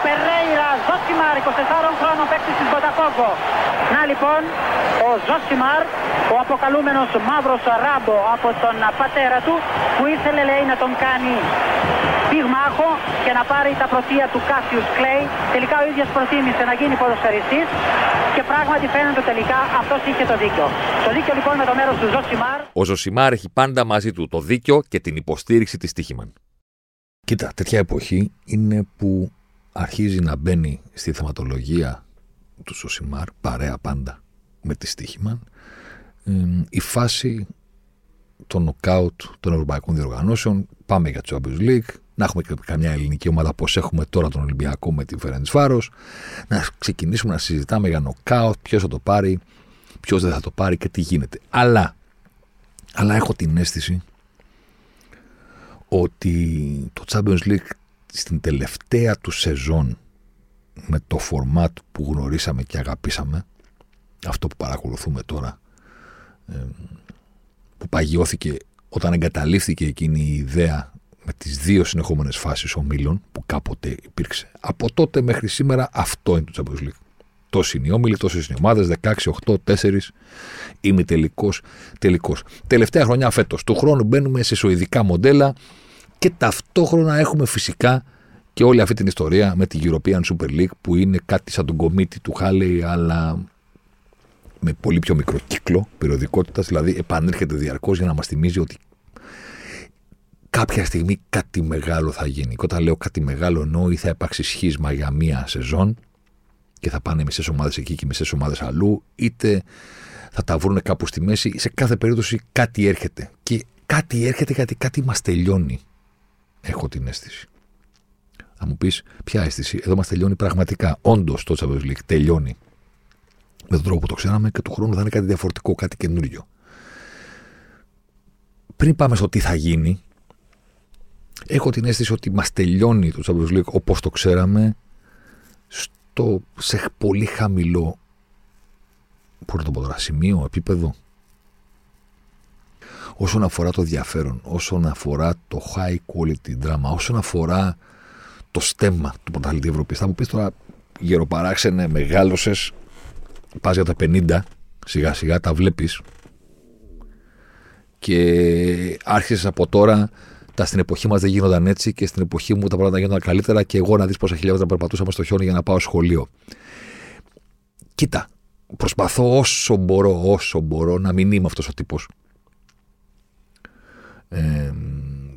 Ο Περέιρα Ζοσιμάρ, 24 χρόνων παίκτης της Μποταφόγκο. Να λοιπόν, ο Ζοσιμάρ, ο αποκαλούμενος μαύρος ράμπο από τον πατέρα του, που ήθελε λέει να τον κάνει πυγμάχο και να πάρει τα πρωτεία του Κάσιους Κλέη. Τελικά ο ίδιος προτίμησε να γίνει ποδοσφαιριστής και πράγματι φαίνεται τελικά αυτός είχε το δίκιο. Το δίκιο λοιπόν με το μέρος του Ζοσιμάρ. Ο Ζοσιμάρ έχει πάντα μαζί του το δίκιο και την υποστήριξη της Στοίχημαν. Κοίτα, τέτοια εποχή είναι που αρχίζει να μπαίνει στη θεματολογία του Ζοσιμάρ, παρέα πάντα με τη Στοίχημαν, η φάση των νοκάουτ των ευρωπαϊκών διοργανώσεων. Πάμε για το Champions League, να έχουμε και καμιά ελληνική ομάδα πώ έχουμε τώρα τον Ολυμπιακό με τη Φέρεντ Φάρο, να ξεκινήσουμε να συζητάμε για νοκάουτ, ποιος θα το πάρει, ποιος δεν θα το πάρει και τι γίνεται. Αλλά, αλλά έχω την αίσθηση ότι το Champions League στην τελευταία του σεζόν με το φορμάτ που γνωρίσαμε και αγαπήσαμε, αυτό που παρακολουθούμε τώρα, που παγιώθηκε όταν εγκαταλείφθηκε εκείνη η ιδέα με τις δύο συνεχόμενες φάσεις ομίλων που κάποτε υπήρξε. Από τότε μέχρι σήμερα αυτό είναι το Champions League. Τόσοι είναι οι όμιλοι, τόσες είναι οι ομάδες, 16, 8, 4, είμαι τελικό. Τελικός. Τελευταία χρονιά φέτος. Του χρόνου μπαίνουμε σε σοηδικά μοντέλα και ταυτόχρονα έχουμε φυσικά και όλη αυτή την ιστορία με την European Super League που είναι κάτι σαν τον κομίτη του Χάλεϊ, αλλά με πολύ πιο μικρό κύκλο περιοδικότητας. Δηλαδή, επανέρχεται διαρκώς για να μας θυμίζει ότι κάποια στιγμή κάτι μεγάλο θα γίνει. Και όταν λέω κάτι μεγάλο, εννοώ ή θα υπάρξει σχίσμα για μία σεζόν και θα πάνε μισές ομάδες εκεί και μισές ομάδες αλλού, είτε θα τα βρουν κάπου στη μέση. Σε κάθε περίπτωση κάτι έρχεται. Και κάτι έρχεται γιατί κάτι μας τελειώνει. Έχω την αίσθηση. Θα μου πεις, ποια αίσθηση; Εδώ μας τελειώνει πραγματικά. Όντως το Champions League τελειώνει με τον τρόπο που το ξέραμε και του χρόνου θα είναι κάτι διαφορετικό, κάτι καινούριο. Πριν πάμε στο τι θα γίνει, έχω την αίσθηση ότι μας τελειώνει το Champions League όπως το ξέραμε στο, σε πολύ χαμηλό πώς να το πω τώρα, σημείο, επίπεδο. Όσον αφορά το ενδιαφέρον, όσον αφορά το high quality drama, όσον αφορά το στέμμα του πρωταθλητή Ευρώπης. Θα μου πεις τώρα, γεροπαράξενε, μεγάλωσες, πας για τα 50, σιγά σιγά τα βλέπεις. Και άρχισες από τώρα τα στην εποχή μας δεν γίνονταν έτσι και στην εποχή μου τα πράγματα γίνονταν καλύτερα και εγώ να δεις πόσα χιλιόμετρα περπατούσαμε στο χιόνι για να πάω σχολείο. Κοίτα, προσπαθώ όσο μπορώ, όσο μπορώ να μην είμαι αυτός ο τύπος. Ε,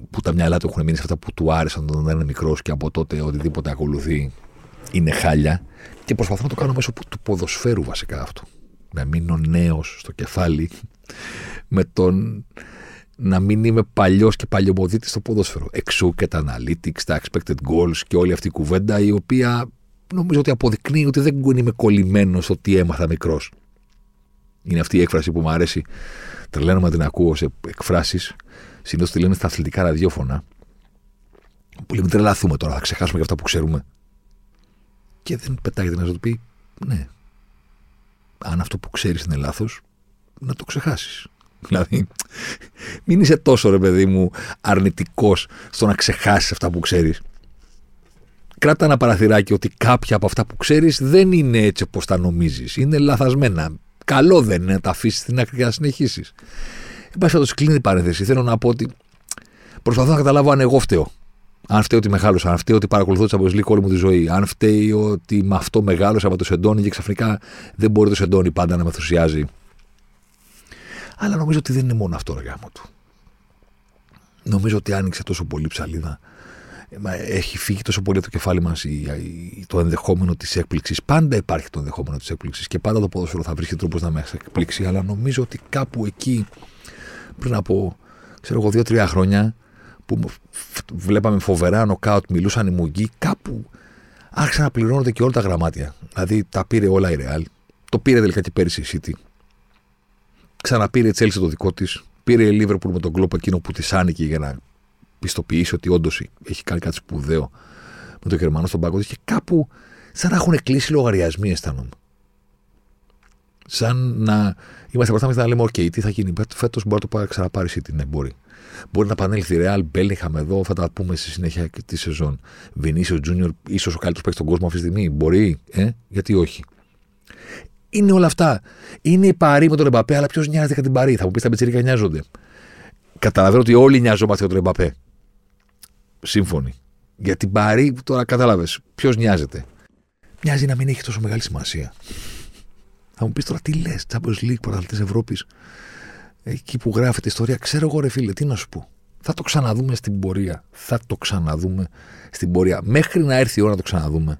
που τα μυαλά του έχουν μείνει σε αυτά που του άρεσαν όταν ήταν μικρός και από τότε οτιδήποτε ακολουθεί είναι χάλια. Και προσπαθώ να το κάνω μέσω του ποδοσφαίρου βασικά αυτό. Να μείνω νέος στο κεφάλι με τον να μην είμαι παλιός και παλιωμοδίτης στο ποδόσφαιρο. Εξού και τα analytics, τα expected goals και όλη αυτή η κουβέντα η οποία νομίζω ότι αποδεικνύει ότι δεν είμαι κολλημένος στο τι έμαθα μικρός. Είναι αυτή η έκφραση που μου αρέσει. Τρελαίνομαι να την ακούω σε εκφράσεις. Συνήθως τη λέμε στα αθλητικά ραδιόφωνα. Που λέμε τρελαθούμε τώρα, θα ξεχάσουμε και αυτά που ξέρουμε. Και δεν πετάγεται να σου πει, ναι. Αν αυτό που ξέρεις είναι λάθος, να το ξεχάσεις. Δηλαδή, μην είσαι τόσο ρε παιδί μου αρνητικός στο να ξεχάσεις αυτά που ξέρεις. Κράτα ένα παραθυράκι ότι κάποια από αυτά που ξέρεις δεν είναι έτσι όπως τα νομίζεις. Είναι λαθασμένα. Καλό δεν είναι να τα αφήσεις στην άκρη και να συνεχίσεις. Εν πάση περιπτώσει, κλείνει η παρένθεση. Θέλω να πω ότι προσπαθώ να καταλάβω αν εγώ φταίω. Αν φταίει ότι μεγάλωσα, αν φταίει ότι παρακολουθώ τη Champions όλη μου της ζωή, αν φταίει ότι με αυτό μεγάλωσα με το Σεντόνι και ξαφνικά δεν μπορεί το Σεντόνι πάντα να με ενθουσιάζει. Αλλά νομίζω ότι δεν είναι μόνο αυτό, ρε γάμο του. Νομίζω ότι άνοιξε τόσο πολύ ψαλίδα. Έχει φύγει τόσο πολύ από το κεφάλι μας το ενδεχόμενο της έκπληξης. Πάντα υπάρχει το ενδεχόμενο της έκπληξης και πάντα το ποδόσφαιρο θα βρίσκει τρόπος να με εκπλήξει. Αλλά νομίζω ότι κάπου εκεί, πριν από ξέρω εγώ, δύο-τρία χρόνια, που βλέπαμε φοβερά νοκάουτ, μιλούσαν οι μουγγοί, κάπου άρχισαν να πληρώνονται και όλα τα γραμμάτια. Δηλαδή τα πήρε όλα η Real. Το πήρε τελικά και πέρυσι η City. Ξαναπήρε η Chelsea το δικό της. Πήρε η Liverpool με τον κλόπο εκείνο που τη άνοιγε για να πιστοποιήσει ότι όντως έχει κάνει κάτι σπουδαίο με τον Γερμανό στον πάγκο Και κάπου σαν να έχουν κλείσει λογαριασμοί, αισθάνομαι. Σαν να είμαστε μπροστά μας να λέμε: OK, τι θα γίνει φέτος, μπορεί να το ξαναπάρει η City. Ναι, μπορεί. Μπορεί να επανέλθει η Real, Μπέλιχαμ εδώ, θα τα πούμε στη συνέχεια τη σεζόν. Βινίσιο Τζούνιορ, ίσως ο καλύτερος παίκτης στον κόσμο αυτή τη στιγμή. Μπορεί, ε, γιατί όχι. Είναι όλα αυτά. Είναι η Παρή με τον Εμπαπέ, αλλά ποιος νοιάζεται για την Παρή. Θα μου πεις τα μπετσίρικα νοιάζονται. Καταλαβαίνω ότι όλοι νοιάζομαστε για τον Εμπαπέ. Σύμφωνοι. Για την Παρή, τώρα κατάλαβες. Ποιος νοιάζεται. Μοιάζει να μην έχει τόσο μεγάλη σημασία. Θα μου πεις τώρα τι λες, Champions League, πρωταθλητής Ευρώπης. Εκεί που γράφεται η ιστορία, ξέρω εγώ ρε φίλε, τι να σου πω. Θα το ξαναδούμε στην πορεία. Θα το ξαναδούμε στην πορεία. Μέχρι να έρθει η ώρα να το ξαναδούμε.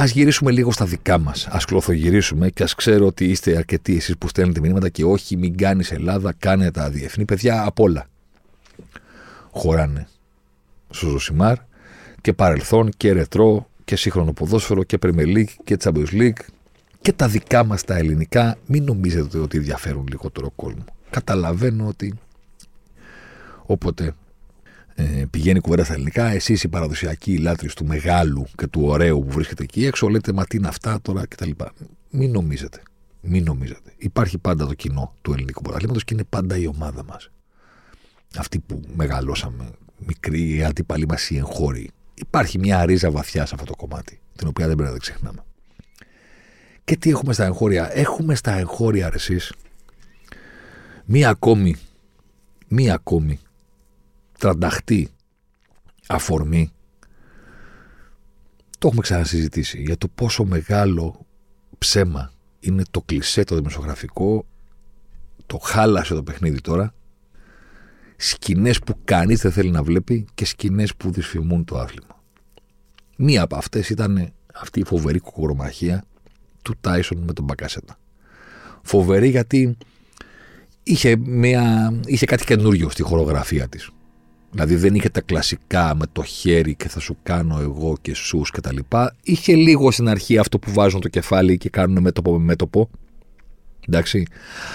Α γυρίσουμε λίγο στα δικά μας. Α κλωθογυρίσουμε και ας ξέρω ότι είστε αρκετοί εσείς που στέλνετε μηνύματα και όχι, μην κάνεις Ελλάδα, κάνε τα διεθνή παιδιά απ' όλα. Χωράνε στο Ζωσιμάρ και παρελθόν και ρετρό και σύγχρονο ποδόσφαιρο και Premier League και Champions League και τα δικά μας τα ελληνικά. Μην νομίζετε ότι ενδιαφέρουν λιγότερο κόσμο. Καταλαβαίνω ότι όποτε ε, πηγαίνει κουβέντα στα ελληνικά, εσείς οι παραδοσιακοί λάτρε του μεγάλου και του ωραίου που βρίσκεται εκεί έξω, λέτε Μα τι είναι αυτά τώρα κτλ. Μην νομίζετε. Μην νομίζετε. Υπάρχει πάντα το κοινό του ελληνικού πρωταθλήματος και είναι πάντα η ομάδα μας. Αυτοί που μεγαλώσαμε, μικροί, αντίπαλοι μας οι εγχώροι. Υπάρχει μια ρίζα βαθιά σε αυτό το κομμάτι, την οποία δεν πρέπει να ξεχνάμε. Και τι έχουμε στα εγχώρια; Έχουμε στα εγχώρια εσεί μία ακόμη, μία ακόμη τρανταχτή αφορμή. Το έχουμε ξανασυζητήσει για το πόσο μεγάλο ψέμα είναι το κλισέ το δημοσιογραφικό, το χάλασε το παιχνίδι τώρα, σκηνές που κανείς δεν θέλει να βλέπει και σκηνές που δυσφημούν το άθλημα. Μία από αυτές ήταν αυτή η φοβερή κοκορομαχία του Τάισον με τον Μπακασέτα. Φοβερή γιατί είχε, μια, είχε κάτι καινούριο στη χορογραφία της. Δηλαδή δεν είχε τα κλασικά με το χέρι και θα σου κάνω εγώ και σους και τα λοιπά. Είχε λίγο στην αρχή αυτό που βάζουν το κεφάλι και κάνουν μέτωπο με μέτωπο. Εντάξει.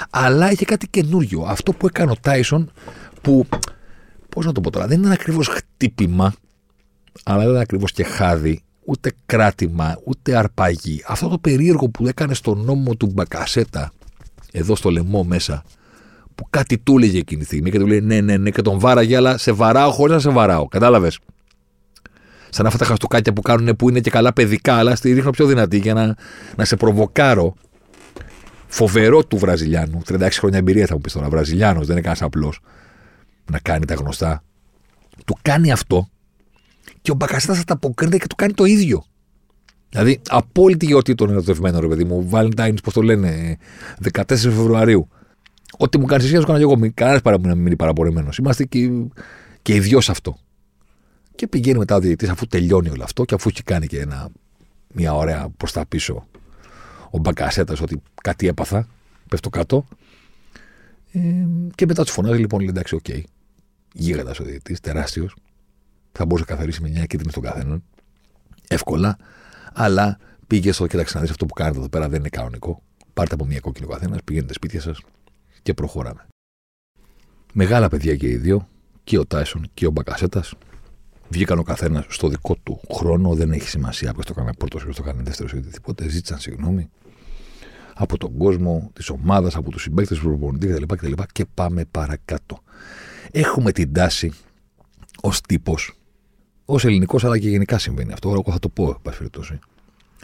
Αλλά είχε κάτι καινούριο. Αυτό που έκανε ο Τάισον που, πώς να το πω τώρα, δεν είναι ακριβώς χτύπημα, αλλά δεν είναι ακριβώς και χάδι, ούτε κράτημα, ούτε αρπαγή. Αυτό το περίεργο που έκανε στον νόμο του Μπακασέτα, εδώ στο λαιμό μέσα, που κάτι του έλεγε εκείνη τη στιγμή και του λέει ναι, ναι, ναι, και τον βάραγε, αλλά σε βαράω χωρίς να σε βαράω. Κατάλαβες; Σαν αυτά τα χαστούκάκια που κάνουν που είναι και καλά παιδικά, αλλά στη ρίχνω πιο δυνατή για να, να σε προβοκάρω. Φοβερό του Βραζιλιάνου. 36 χρόνια εμπειρία θα μου πεις τώρα. Βραζιλιάνος, δεν είναι κανένας απλός. Να κάνει τα γνωστά. Του κάνει αυτό και ο Μπακασέτα θα τα αποκρίνεται και του κάνει το ίδιο. Δηλαδή, απόλυτη γιορτή τον ερωτευμένο, ρε παιδί μου. Valentine's, πώς το λένε, 14 Φεβρουαρίου. Ό,τι μου κάνεις εσύ, να σου κάνω και εγώ. Κανένας παρά να μείνει παραπορεμένο. Είμαστε και, και οι δυο σε αυτό. Και πηγαίνει μετά ο διαιτητής, αφού τελειώνει όλο αυτό και αφού έχει κάνει και ένα, μια ωραία προς τα πίσω ο Μπακασέτας ότι κάτι έπαθα, πέφτω κάτω. Ε, και μετά τους φωνάζει λοιπόν, λέει εντάξει, OK. Okay. Γίγαντας ο διαιτητής, τεράστιος. Θα μπορούσε να καθαρίσει με μια κίτρινη στον καθέναν. Εύκολα. Αλλά πήγε στο κοίταξε να δεις αυτό που κάνετε εδώ πέρα δεν είναι κανονικό. Πάρτε από μια κόκκινη ο καθένας, πηγαίνετε σπίτια σας, και προχωράμε. Μεγάλα παιδιά και οι δύο, και ο Τάισον και ο Μπακασέτας. Βγήκαν ο καθένας στο δικό του χρόνο, δεν έχει σημασία ποιος το κάνει πρώτος, ποιος το κάνει δεύτερος ή οτιδήποτε. Ζήτησαν συγγνώμη από τον κόσμο, της ομάδας, από τους συμπαίκτες, τους προπονητή κτλ, κτλ. Και πάμε παρακάτω. Έχουμε την τάση ως τύπος, ως ελληνικός, αλλά και γενικά συμβαίνει αυτό. Εγώ θα το πω, εν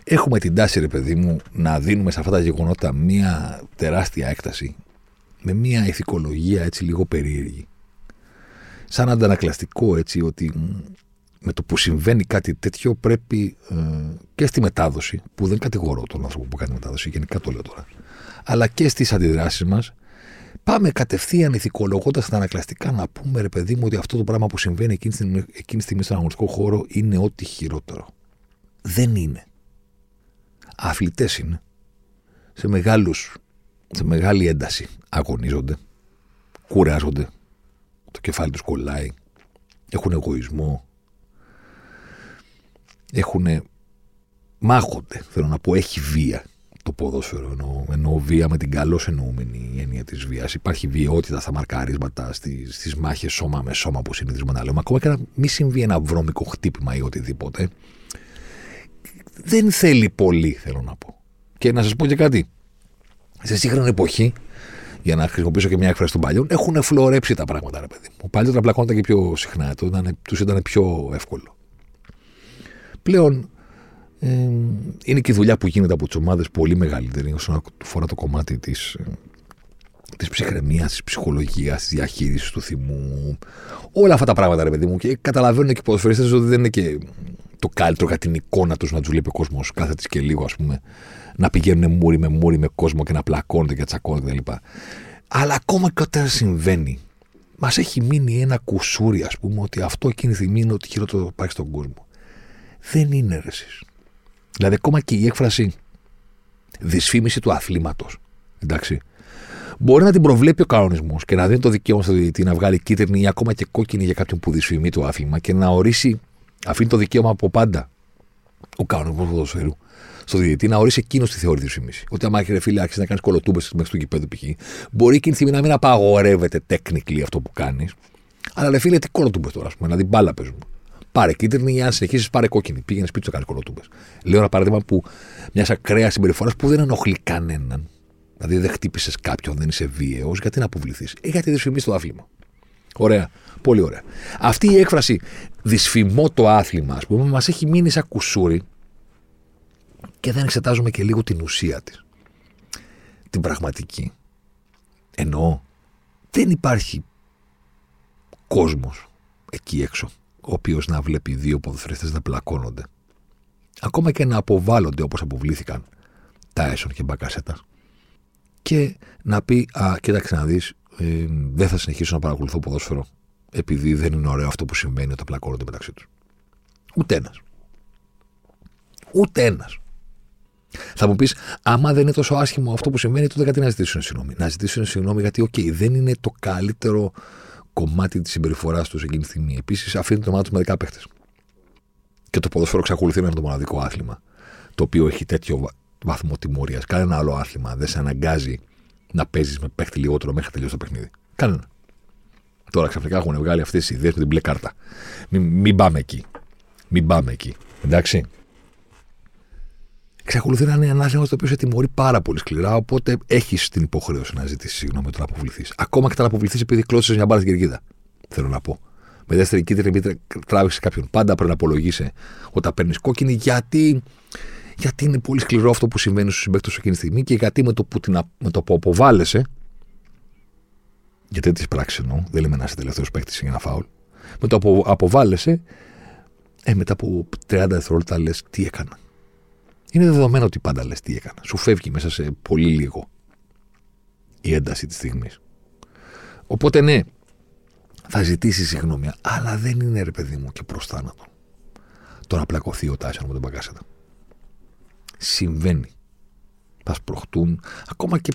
Έχουμε την τάση, ρε παιδί μου, να δίνουμε σε αυτά τα γεγονότα μία τεράστια έκταση με μια ηθικολογία έτσι λίγο περίεργη. Σαν αντανακλαστικό έτσι ότι με το που συμβαίνει κάτι τέτοιο πρέπει ε, και στη μετάδοση, που δεν κατηγορώ τον άνθρωπο που κάνει μετάδοση, γενικά το λέω τώρα, αλλά και στις αντιδράσεις μας, πάμε κατευθείαν ηθικολογώντας τα ανακλαστικά να πούμε ρε παιδί μου ότι αυτό το πράγμα που συμβαίνει εκείνη, στιγμή, εκείνη στιγμή στον αγωνιστικό χώρο είναι ό,τι χειρότερο. Δεν είναι. Αθλητές είναι. Σε μεγάλους σε μεγάλη ένταση αγωνίζονται, κουράζονται, το κεφάλι τους κολλάει, έχουν εγωισμό, έχουν μάχονται, θέλω να πω, έχει βία το ποδόσφαιρο. Εννοώ, εννοώ βία με την καλώς εννοούμενη έννοια της βίας. Υπάρχει βιαιότητα στα μαρκαρίσματα, στις στις μάχες σώμα με σώμα που συνηθίζουμε να λέμε. Ακόμα και να μην συμβεί ένα βρώμικο χτύπημα ή οτιδήποτε. Δεν θέλει πολύ, θέλω να πω. Και να σας πω και κάτι. Σε σύγχρονη εποχή, για να χρησιμοποιήσω και μια έκφραση των παλιών, έχουν φλωρέψει τα πράγματα, ρε παιδί μου. Παλιότερα πλακώνονταν και πιο συχνά, τους ήταν πιο εύκολο. Πλέον ε, είναι και η δουλειά που γίνεται από τις ομάδες πολύ μεγαλύτερη όσον αφορά το κομμάτι της της ψυχραιμίας, της ψυχολογίας, της διαχείρισης του θυμού. Όλα αυτά τα πράγματα, ρε παιδί μου. Και καταλαβαίνουν και οι ποδοσφαιριστές ότι δεν είναι και το καλύτερο για την εικόνα τους να τους βλέπει ο κόσμος κάθε τη και λίγο, ας πούμε, να πηγαίνουν μούρι με μούρι με κόσμο και να πλακώνονται και τσακώνονται κτλ. Αλλά ακόμα και όταν συμβαίνει, μας έχει μείνει ένα κουσούρι, ας πούμε, ότι αυτό εκείνη τη στιγμή είναι ότι χειρότερο υπάρχει στον κόσμο. Δεν είναι ρε εσείς. Δηλαδή, ακόμα και η έκφραση δυσφήμιση του αθλήματος. Εντάξει. Μπορεί να την προβλέπει ο κανονισμός και να δίνει το δικαίωμα στο διαιτητή να βγάλει κίτρινη ή ακόμα και κόκκινη για κάποιον που δυσφημεί το άθλημα και να ορίσει, αφήνει το δικαίωμα από πάντα ο κανονισμός του ποδοσφαίρου στο διαιτητή να ορίσει εκείνος τη θεωρεί δυσφήμιση. Ότι άμα έχει φίλε άξιζε να κάνεις κολοτούμπες μέχρι του γηπέδου π.χ. Μπορεί εκείνη τη στιγμή να μην απαγορεύεται technically αυτό που κάνεις. Αλλά ρε φίλε, τι κολοτούμπες τώρα, ας πούμε, να δει μπάλα παίζουμε. Πάρε κίτρινη ή αν συνεχίσεις, πάρε κόκκινη. Πήγαινες σπίτι σου κάνει κολοτούμπε. Λέω ένα παράδειγμα που μιας ακραίας συμπεριφοράς που δεν ενοχλεί κανέναν. Δηλαδή δεν χτύπησες κάποιον, δεν είσαι βίαιος, γιατί να αποβληθείς; Ε, γιατί δυσφημεί το άθλημα. Ωραία. Πολύ ωραία. Αυτή η έκφραση δυσφημώ το άθλημα, ας πούμε, μας έχει μείνει σαν κουσούρι και δεν εξετάζουμε και λίγο την ουσία της. Την πραγματική. Εννοώ, δεν υπάρχει κόσμος εκεί έξω ο οποίος να βλέπει δύο ποδοσφαιριστές να πλακώνονται. Ακόμα και να αποβάλλονται όπως αποβλήθηκαν τα Έσον και Μπακασέτα. Και να πει, α, κοίταξε να δεις, ε, δεν θα συνεχίσω να παρακολουθώ ποδόσφαιρο επειδή δεν είναι ωραίο αυτό που συμβαίνει όταν πλακώνονται μεταξύ τους. Ούτε ένας. Ούτε ένας. Θα μου πεις, άμα δεν είναι τόσο άσχημο αυτό που συμβαίνει, τότε γιατί να ζητήσουν συγγνώμη. Να ζητήσουν συγγνώμη γιατί, οκ, δεν είναι το καλύτερο κομμάτι της συμπεριφοράς τους εκείνη τη στιγμή. Επίσης, αφήνει την ομάδα τους με 10 παίχτες. Και το ποδόσφαιρο εξακολουθεί να είναι το μοναδικό άθλημα το οποίο έχει τέτοιο βαθμό τιμωρίας. Κανένα άλλο άθλημα δεν σε αναγκάζει να παίζεις με παίχτη λιγότερο μέχρι τελειώσει το παιχνίδι. Κανένα. Τώρα ξαφνικά έχουν βγάλει αυτές τις ιδέες με την μπλε κάρτα. Μην, μην πάμε εκεί. Μην πάμε εκεί. Εντάξει. Εξακολουθεί να είναι ένα άθλημα το οποίο σε τιμωρεί πάρα πολύ σκληρά. Οπότε έχεις την υποχρέωση να ζητήσεις συγγνώμη όταν αποβληθείς. Ακόμα και όταν αποβληθείς επειδή κλώτσε μια μπάλα στην κερκίδα. Θέλω να πω. Με δεύτερη κίτρινη μην τράβηξε κάποιον. Πάντα πρέπει να απολογίσει όταν παίρνεις κόκκινη γιατί, γιατί είναι πολύ σκληρό αυτό που συμβαίνει στους συμπαίκτες εκείνη τη στιγμή και γιατί με το που, την, με το που αποβάλλεσαι. Γιατί δεν τη πράξη εννοώ, δεν λέμε να είσαι τελευταίος παίκτης για ένα φάουλ. Με το που αποβάλλεσαι, ε, μετά από 30 δευτερόλεπτα λες τι έκανα είναι δεδομένο ότι πάντα λες τι έκανα. Σου φεύγει μέσα σε πολύ λίγο η ένταση της στιγμής. Οπότε ναι, θα ζητήσει συγγνώμη, αλλά δεν είναι ρε παιδί μου και προς θάνατο. Το να πλακωθεί ο Τάισον με τον Μπακασέτα. Συμβαίνει. Θα σπρωχτούν, ακόμα και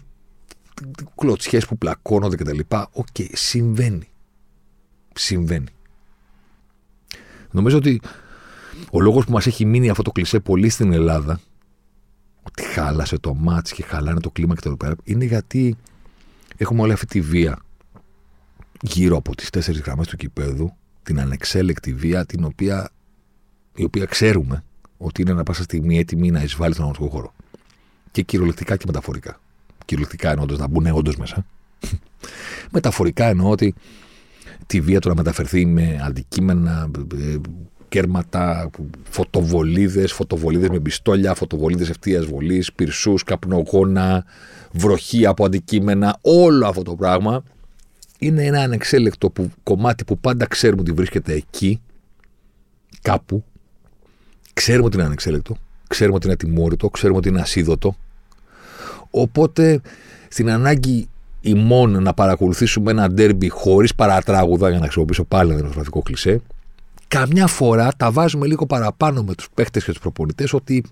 κλωτσιές που πλακώνονται κτλ. OK, okay, συμβαίνει. Συμβαίνει. Νομίζω ότι ο λόγος που μας έχει μείνει αυτό το κλισέ πολύ στην Ελλάδα ότι χάλασε το ματς και χαλάνε το κλίμα και το πέρα, είναι γιατί έχουμε όλη αυτή τη βία γύρω από τις τέσσερις γραμμές του κηπέδου, την ανεξέλεκτη βία, την οποία, η οποία ξέρουμε ότι είναι να πάσα στιγμή έτοιμη να εισβάλλει στον αγωνιστικό χώρο. Και κυριολεκτικά και μεταφορικά. Κυριολεκτικά εννοώντας να μπουν όντως μέσα. μεταφορικά εννοώ ότι τη βία του να μεταφερθεί με αντικείμενα, ε, κέρματα, φωτοβολίδες, φωτοβολίδες με πιστόλια, φωτοβολίδες ευθείας βολής, πυρσούς, καπνογόνα, βροχή από αντικείμενα. Όλο αυτό το πράγμα είναι ένα ανεξέλεκτο που, κομμάτι που πάντα ξέρουμε ότι βρίσκεται εκεί, κάπου. Ξέρουμε ότι είναι ανεξέλεκτο, ξέρουμε ότι είναι ατιμόρυτο, ξέρουμε ότι είναι ασίδωτο. Οπότε στην ανάγκη ημών να παρακολουθήσουμε ένα ντέρμπι χωρίς παρατράγουδα, για να χρησιμοποιήσω πάλι ένα γραφικό κλισέ, καμιά φορά τα βάζουμε λίγο παραπάνω με τους παίχτες και τους προπονητές ότι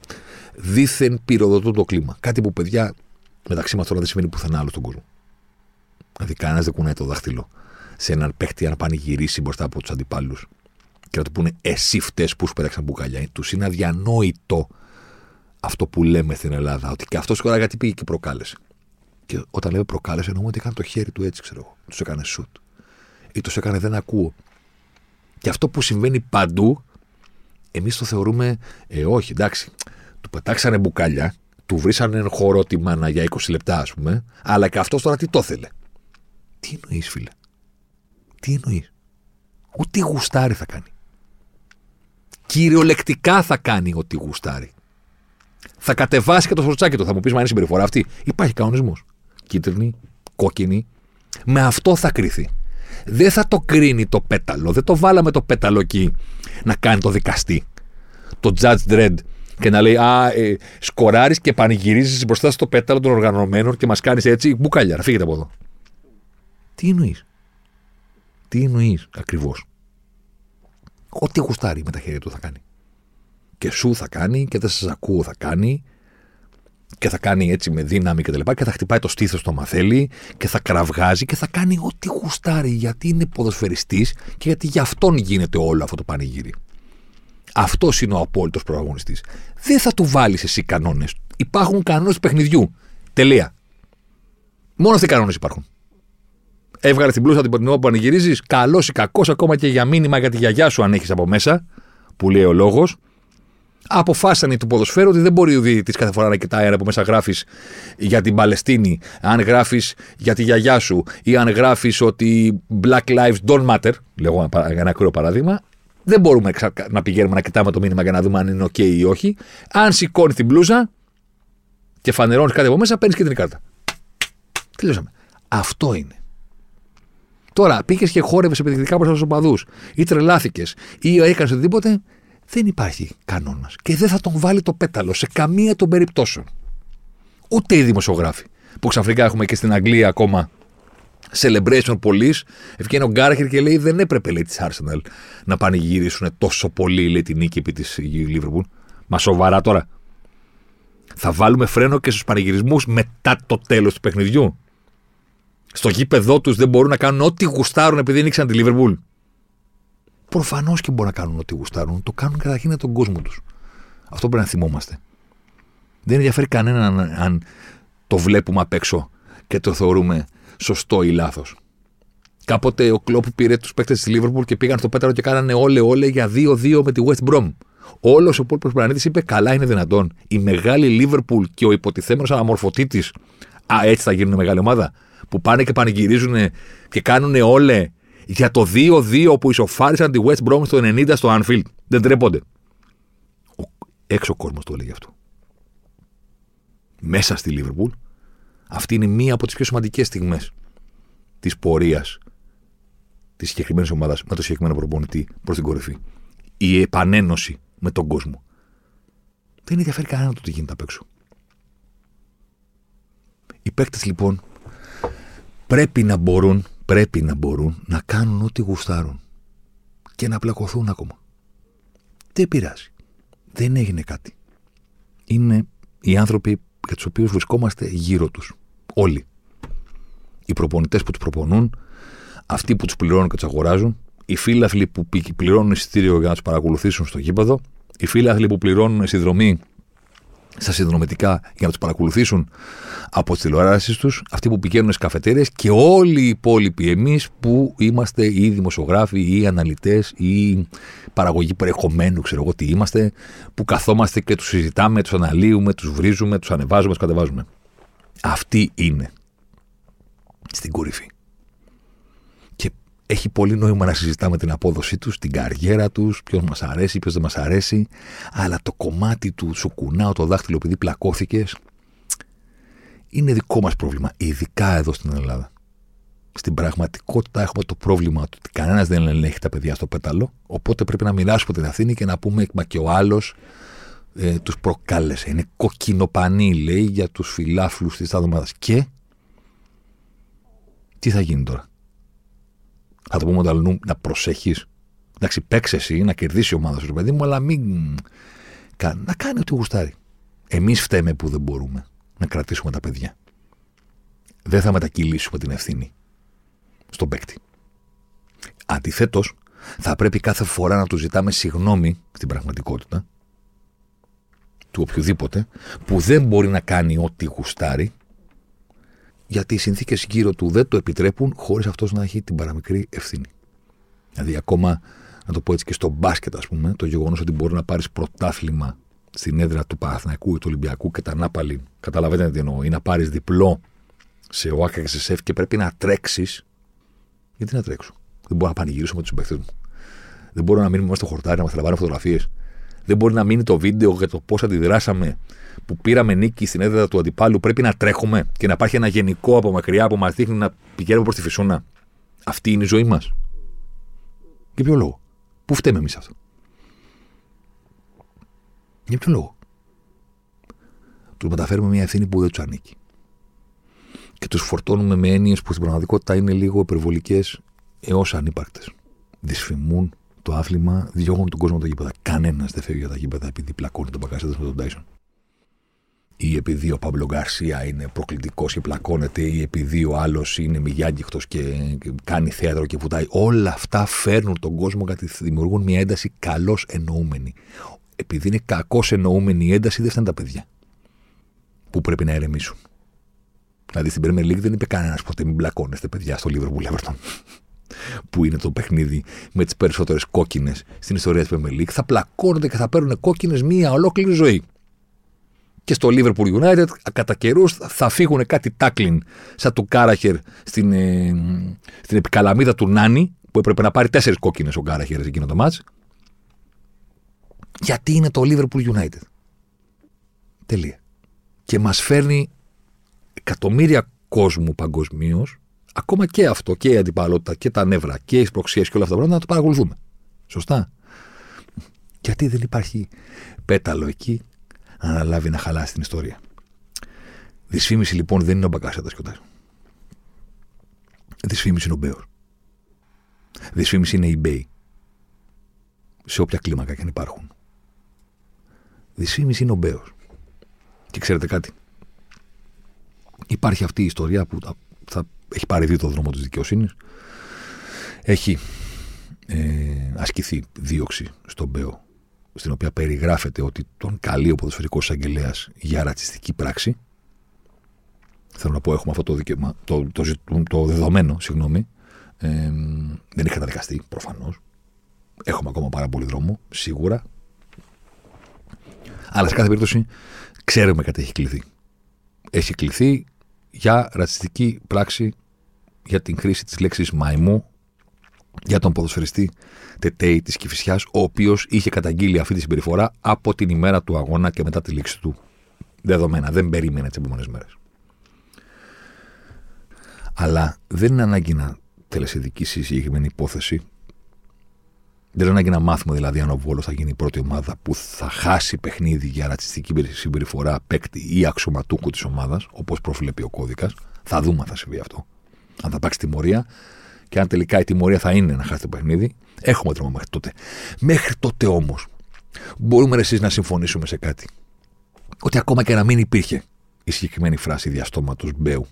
δήθεν πυροδοτούν το κλίμα. Κάτι που παιδιά μεταξύ μας τώρα δεν σημαίνει πουθενά άλλο στον κόσμο. Δηλαδή, κανένας δεν κουνάει το δάχτυλο σε έναν παίχτη να πάνε γυρίσει μπροστά από τους αντιπάλους και να του πούνε εσύ φταίει που σου πέταξαν μπουκαλιά. Τους είναι αδιανόητο αυτό που λέμε στην Ελλάδα. Ότι και αυτός τώρα γιατί πήγε και προκάλεσε. Και όταν λέμε προκάλεσε, εννοούμε ότι έκανε το χέρι του έτσι, ξέρω εγώ. Τους έκανε σουτ. Ή τους έκανε δεν ακούω. Και αυτό που συμβαίνει παντού, εμείς το θεωρούμε, ε, όχι, εντάξει. Του πετάξανε μπουκάλια, του βρήσανε χωρότιμα για 20 λεπτά, ας πούμε, αλλά και αυτός τώρα τι το ήθελε. Τι εννοείς, φίλε; Τι εννοείς; Ό,τι γουστάρει θα κάνει. Κυριολεκτικά θα κάνει ό,τι γουστάρει. Θα κατεβάσει και το σορτσάκι του. Θα μου πεις, Μα είναι συμπεριφορά αυτή. Υπάρχει κανονισμός. Κίτρινη, κόκκινη. Με αυτό θα κρυθεί. Δεν θα το κρίνει το πέταλο. Δεν το βάλαμε το πέταλο εκεί να κάνει το δικαστή. Το Judge Dredd και να λέει Α, ε, σκοράρεις και πανηγυρίζεις μπροστά στο πέταλο των οργανωμένων και μας κάνεις έτσι μπουκάλια. Φύγετε από εδώ. Τι εννοείς; Τι εννοείς ακριβώς; Ό,τι γουστάρει με τα χέρια του θα κάνει. Και σου θα κάνει και δεν σας ακούω θα κάνει και θα κάνει έτσι με δύναμη και τα λοιπά και θα χτυπάει το στήθος το μαθέλει και θα κραυγάζει και θα κάνει ό,τι γουστάρει γιατί είναι ποδοσφαιριστής και γιατί γι' αυτόν γίνεται όλο αυτό το πανηγύρι. Αυτός είναι ο απόλυτος πρωταγωνιστή. Δεν θα του βάλεις εσύ κανόνες. Υπάρχουν κανόνες του παιχνιδιού. Τελεία. Μόνο αυτοί οι κανόνες υπάρχουν. Έβγαλε την πλούσα την ώρα που πανηγυρίζεις. Καλός ή κακός, ακόμα και για μήνυμα για τη γιαγιά σου αν έχεις από μέσα, που λέει ο λόγος. Αποφάσισαν του ποδοσφαίρου ότι δεν μπορεί ο διαιτητής κάθε φορά να κοιτάει αν από μέσα γράφεις για την Παλαιστίνη, αν γράφεις για τη γιαγιά σου ή αν γράφεις ότι Black Lives don't matter. Λέγω ένα ακραίο παράδειγμα. Δεν μπορούμε να πηγαίνουμε να κοιτάμε το μήνυμα για να δούμε αν είναι OK ή όχι. Αν σηκώνει την μπλούζα και φανερώνεις κάτι από μέσα, παίρνεις και την κάρτα. Τελειώσαμε. Αυτό είναι. Τώρα, πήγες και χόρευες επιδεικτικά προς του οπαδού, ή τρελάθηκες, ή έκανες οτιδήποτε, δεν υπάρχει κανόνας. Και δεν θα τον βάλει το πέταλο σε καμία των περιπτώσεων. Ούτε οι δημοσιογράφοι. Που ξαφνικά έχουμε και στην Αγγλία ακόμα celebration police. Ευκαιρία ο Γκάρχερ και λέει δεν έπρεπε λέει της Arsenal να πανηγυρίσουν τόσο πολύ λέει, την νίκη επί της Liverpool. Μα σοβαρά τώρα. Θα βάλουμε φρένο και στους πανηγυρισμούς μετά το τέλος του παιχνιδιού. Στο γήπεδό τους δεν μπορούν να κάνουν ό,τι γουστάρουν επειδή νίξαν τη Liverpool. Προφανώς και μπορούν να κάνουν ό,τι γουστάρουν. Το κάνουν καταρχήν για τον κόσμο τους. Αυτό πρέπει να θυμόμαστε. Δεν ενδιαφέρει κανέναν αν, αν το βλέπουμε απ' έξω και το θεωρούμε σωστό ή λάθος. Κάποτε ο Κλόπ πήρε τους παίκτες της Λίβερπουλ και πήγαν στο πέταρο και κάνανε όλε όλε για 2-2 με τη West Brom. Όλος ο υπόλοιπο πλανήτη είπε: Καλά είναι δυνατόν. Η μεγάλη Λίβερπουλ και ο υποτιθέμενος αναμορφωτή τη. Α, έτσι θα γίνουν μεγάλη ομάδα. Που πάνε και πανηγυρίζουν και κάνουν όλε για το 2-2 που ισοφάρισαν τη West Brom στο 90 στο Anfield. Δεν τρέπονται. Ο έξω κόσμος το έλεγε αυτό. Μέσα στη Λίβερπουλ, αυτή είναι μία από τις πιο σημαντικές στιγμές της πορείας της συγκεκριμένης ομάδας με το συγκεκριμένο προπονητή προς την κορυφή. Η επανένωση με τον κόσμο. Δεν ενδιαφέρει κανένα το τι γίνεται απ' έξω. Οι παίκτες λοιπόν πρέπει να μπορούν πρέπει να μπορούν να κάνουν ό,τι γουστάρουν και να πλακωθούν ακόμα. Δεν πειράζει. Δεν έγινε κάτι. Είναι οι άνθρωποι για τους οποίους βρισκόμαστε γύρω τους. Όλοι. Οι προπονητές που τους προπονούν, αυτοί που τους πληρώνουν και τους αγοράζουν, οι φίλαθλοι που πληρώνουν εισιτήριο για να τους παρακολουθήσουν στο γήπεδο, οι φίλαθλοι που πληρώνουν συνδρομή στα συνδρομητικά για να τους παρακολουθήσουν από τις τηλεοράσεις τους, αυτοί που πηγαίνουν στις καφετέρειες και όλοι οι υπόλοιποι εμείς που είμαστε ή δημοσιογράφοι ή αναλυτές ή παραγωγή περιεχομένου, ξέρω εγώ τι είμαστε, που καθόμαστε και τους συζητάμε, τους αναλύουμε, τους βρίζουμε, τους ανεβάζουμε, τους κατεβάζουμε. Αυτοί είναι στην κορυφή έχει πολύ νόημα να συζητάμε την απόδοσή τους, την καριέρα τους, ποιος μας αρέσει, ποιος δεν μας αρέσει. Αλλά το κομμάτι του σου κουνάω το δάχτυλο επειδή πλακώθηκες είναι δικό μας πρόβλημα, ειδικά εδώ στην Ελλάδα. Στην πραγματικότητα έχουμε το πρόβλημα ότι κανένας δεν ελέγχει τα παιδιά στο πέταλο. Οπότε πρέπει να μοιράσουμε την Αθήνη και να πούμε, μα και ο άλλος ε, τους προκάλεσε. Είναι κοκκινοπανή, λέει, για τους φιλάφλους της ομάδα. Και τι θα γίνει τώρα; Θα το πούμε όταν να προσέχεις. Εντάξει, παίξε εσύ, να κερδίσει η ομάδα σου, παιδί μου, αλλά μην. Να κάνει ό,τι γουστάρει. Εμείς φταίμε που δεν μπορούμε να κρατήσουμε τα παιδιά. Δεν θα μετακυλήσουμε την ευθύνη στον παίκτη. Αντιθέτως, θα πρέπει κάθε φορά να του ζητάμε συγνώμη στην πραγματικότητα του οποιοδήποτε που δεν μπορεί να κάνει ό,τι γουστάρει γιατί οι συνθήκες γύρω του δεν το επιτρέπουν χωρίς αυτός να έχει την παραμικρή ευθύνη. Δηλαδή, ακόμα να το πω έτσι και στο μπάσκετ, ας πούμε, το γεγονός ότι μπορεί να πάρεις πρωτάθλημα στην έδρα του Παναθηναϊκού ή του Ολυμπιακού και τα Νάπαλη, καταλαβαίνετε τι εννοώ, ή να πάρεις διπλό σε ΟΑΚΑ και σε ΣΕΦ και πρέπει να τρέξεις. Γιατί να τρέξω; Δεν μπορώ να πανηγυρίσω με τους συμπαίκτες μου. Δεν μπορώ να μείνουμε μέσα στο χορτάρι να μα τραβάνε φωτογραφίες. Δεν μπορεί να μείνει το βίντεο για το πώς αντιδράσαμε που πήραμε νίκη στην έδρα του αντιπάλου. Πρέπει να τρέχουμε και να υπάρχει ένα γενικό από μακριά που μας δείχνει να πηγαίνουμε προς τη φυσούνα. Αυτή είναι η ζωή μας. Για ποιο λόγο; Πού φταίμε εμείς αυτό; Για ποιο λόγο; Τους μεταφέρουμε μια ευθύνη που δεν τους ανήκει. Και τους φορτώνουμε με έννοιες που στην πραγματικότητα είναι λίγο υπερβολικές έως ανύπαρκτες. Δυσφημούν το άθλημα, διώγουν τον κόσμο από τα γήπεδα. Κανένας δεν φεύγει για τα γήπεδα επειδή πλακώνει τον Μπακασέτα με τον Τάισον. Ή επειδή ο Παύλο Γκαρσία είναι προκλητικός και πλακώνεται, ή επειδή ο άλλος είναι μηγιάγκυχτο και κάνει θέατρο και βουτάει. Όλα αυτά φέρνουν τον κόσμο γιατί δημιουργούν μια ένταση καλώς εννοούμενη. Επειδή είναι κακώς εννοούμενη η ένταση, δεν φτάνουν τα παιδιά που πρέπει να ερεμήσουν. Δηλαδή στην Premier League δεν είπε κανένας ποτέ μην μπλακώνεστε παιδιά στο Liverpool Everton που είναι το παιχνίδι με τις περισσότερες κόκκινες στην ιστορία της Premier League, θα πλακώνονται και θα παίρνουν κόκκινες μία ολόκληρη ζωή. Και στο Liverpool United, κατά καιρούς, θα φύγουν κάτι τάκλιν σαν του Κάραχερ στην, ε, στην επικαλαμίδα του Νάνι, που έπρεπε να πάρει τέσσερις κόκκινες ο Κάραχερ εκείνο το μάτς. Γιατί είναι το Liverpool United. Τελεία. Και μας φέρνει εκατομμύρια κόσμου παγκοσμίως ακόμα και αυτό και η αντιπαλότητα και τα νεύρα και οι προξίες και όλα αυτά τα πράγματα να το παρακολουθούμε. Σωστά. Γιατί δεν υπάρχει πέταλο εκεί να αναλάβει να χαλάσει την ιστορία. Δυσφήμιση λοιπόν δεν είναι ο Μπακάσετα και ο Δυσφήμιση είναι ο Μπέο. Δυσφήμιση είναι η Μπέη. Σε όποια κλίμακα και αν υπάρχουν. Δυσφήμιση είναι ο Μπέο. Και ξέρετε κάτι. Υπάρχει αυτή η ιστορία που θα έχει πάρει δει το δρόμο της δικαιοσύνης. Έχει ε, ασκηθεί δίωξη στον ΠΕΟ, στην οποία περιγράφεται ότι τον καλεί ο ποδοσφαιρικός εισαγγελέας για ρατσιστική πράξη. Θέλω να πω, έχουμε αυτό το, δικαιωμα, το, το, το, το δεδομένο, συγγνώμη. Ε, δεν έχει καταδικαστεί, προφανώς. Έχουμε ακόμα πάρα πολύ δρόμο, σίγουρα. Αλλά σε κάθε περίπτωση ξέρουμε κάτι έχει κληθεί. Έχει κληθεί για ρατσιστική πράξη για την χρήση της λέξης μαϊμού για τον ποδοσφαιριστή Τετέι της Κηφισιάς, ο οποίος είχε καταγγείλει αυτή τη συμπεριφορά από την ημέρα του αγώνα και μετά τη λήξη του. Δεδομένα, δεν περίμενε τις επόμενες μέρες. Αλλά δεν είναι ανάγκη να τελεσυδικήσει η συγκεκριμένη υπόθεση. Δεν είναι ανάγκη να μάθουμε δηλαδή αν ο Βόλος θα γίνει η πρώτη ομάδα που θα χάσει παιχνίδι για ρατσιστική συμπεριφορά παίκτη ή αξιωματούχου της ομάδας, όπως προβλέπει ο κώδικας. Θα δούμε αν θα συμβεί αυτό. Αν θα υπάρξει τιμωρία και αν τελικά η τιμωρία θα είναι να χάσει το παιχνίδι. Έχουμε τρόμο μέχρι τότε. Μέχρι τότε όμως μπορούμε εσείς να συμφωνήσουμε σε κάτι. Ότι ακόμα και να μην υπήρχε η συγκεκριμένη φράση διαστόματος Μπέου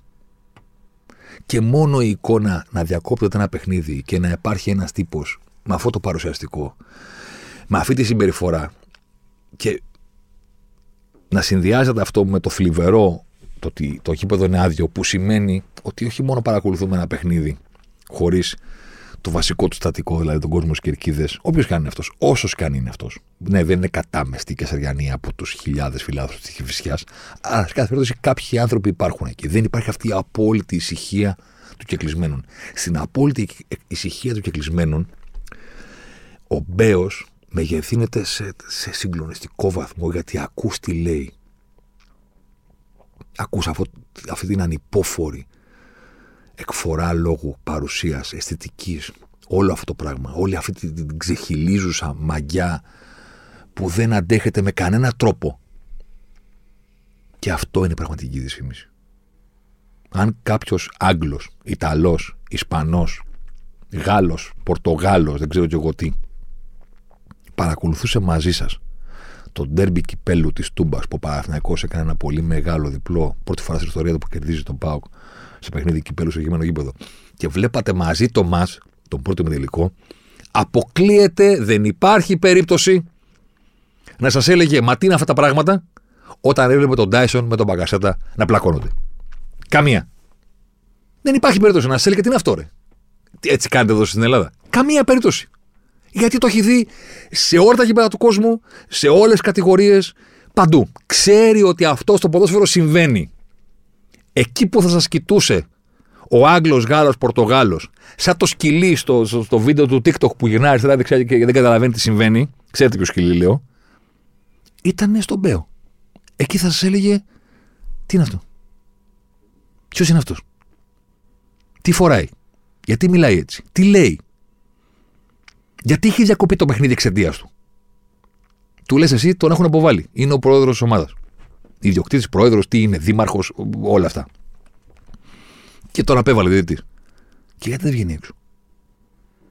και μόνο η εικόνα να διακόπτεται ένα παιχνίδι και να υπάρχει ένας τύπος με αυτό το παρουσιαστικό, με αυτή τη συμπεριφορά και να συνδυάζεται αυτό με το θλιβερό το ότι το γήπεδο είναι άδειο, που σημαίνει ότι όχι μόνο παρακολουθούμε ένα παιχνίδι χωρίς το βασικό του στατικό, δηλαδή τον κόσμο στι κερκίδε, όποιος κάνει είναι αυτός, όσος και αν είναι αυτός. Ναι, δεν είναι κατάμεστη και σαριανή από τους χιλιάδες φιλάθλους της Κυφυσιάς, αλλά σε κάθε περίπτωση κάποιοι άνθρωποι υπάρχουν εκεί. Δεν υπάρχει αυτή η απόλυτη ησυχία του κεκλεισμένων. Στην απόλυτη ησυχία του κεκλεισμένων, ο Μπέος μεγεθύνεται σε, σε συγκλονιστικό βαθμό γιατί ακούς τι λέει. Ακούς αυτή την ανυπόφορη εκφορά λόγου, παρουσίας, αισθητικής, όλο αυτό το πράγμα, όλη αυτή την ξεχυλίζουσα μαγιά που δεν αντέχεται με κανένα τρόπο. Και αυτό είναι πραγματική δυσφήμιση. Αν κάποιος Άγγλος, Ιταλός, Ισπανός, Γάλλος, Πορτογάλος, δεν ξέρω και εγώ τι, παρακολουθούσε μαζί σας το ντέρμπι κυπέλου της Τούμπας που ο Παναθυναϊκό έκανε ένα πολύ μεγάλο διπλό, πρώτη φορά στην ιστορία του που κερδίζει τον Πάοκ σε παιχνίδι κυπέλου σε γήπεδο γήπεδο. Και βλέπατε μαζί το μα, τον πρώτο τελικό, αποκλείεται, δεν υπάρχει περίπτωση να σας έλεγε Μα τι είναι αυτά τα πράγματα όταν έβλεπε τον Τάισον με τον Μπαγκασέτα να πλακώνονται. Καμία. Δεν υπάρχει περίπτωση να σας έλεγε τι είναι αυτό, ρε; Έτσι κάνετε εδώ στην Ελλάδα. Καμία περίπτωση. Γιατί το έχει δει σε όλα τα γήπεδα του κόσμου, σε όλες τις κατηγορίες, παντού. Ξέρει ότι αυτό στο ποδόσφαιρο συμβαίνει. Εκεί που θα σας κοιτούσε ο Άγγλος, Γάλλος, Πορτογάλος, σαν το σκυλί στο, στο, στο, βίντεο του TikTok που γυρνάει αριστερά δεξιά και δεν καταλαβαίνει τι συμβαίνει, ξέρετε ποιο σκυλί λέω, ήταν στον Μπέο. Εκεί θα σας έλεγε, τι είναι αυτό; Ποιος είναι αυτός; Τι φοράει; Γιατί μιλάει έτσι; Τι λέει; Γιατί έχεις διακοπεί το παιχνίδι εξαιτίας του; Του λες εσύ, τον έχουν αποβάλει. Είναι ο πρόεδρος της ομάδας. Ιδιοκτήτης, πρόεδρος, τι είναι, δήμαρχος, όλα αυτά. Και τον απέβαλε διαιτητής. Και γιατί δεν βγαίνει έξω;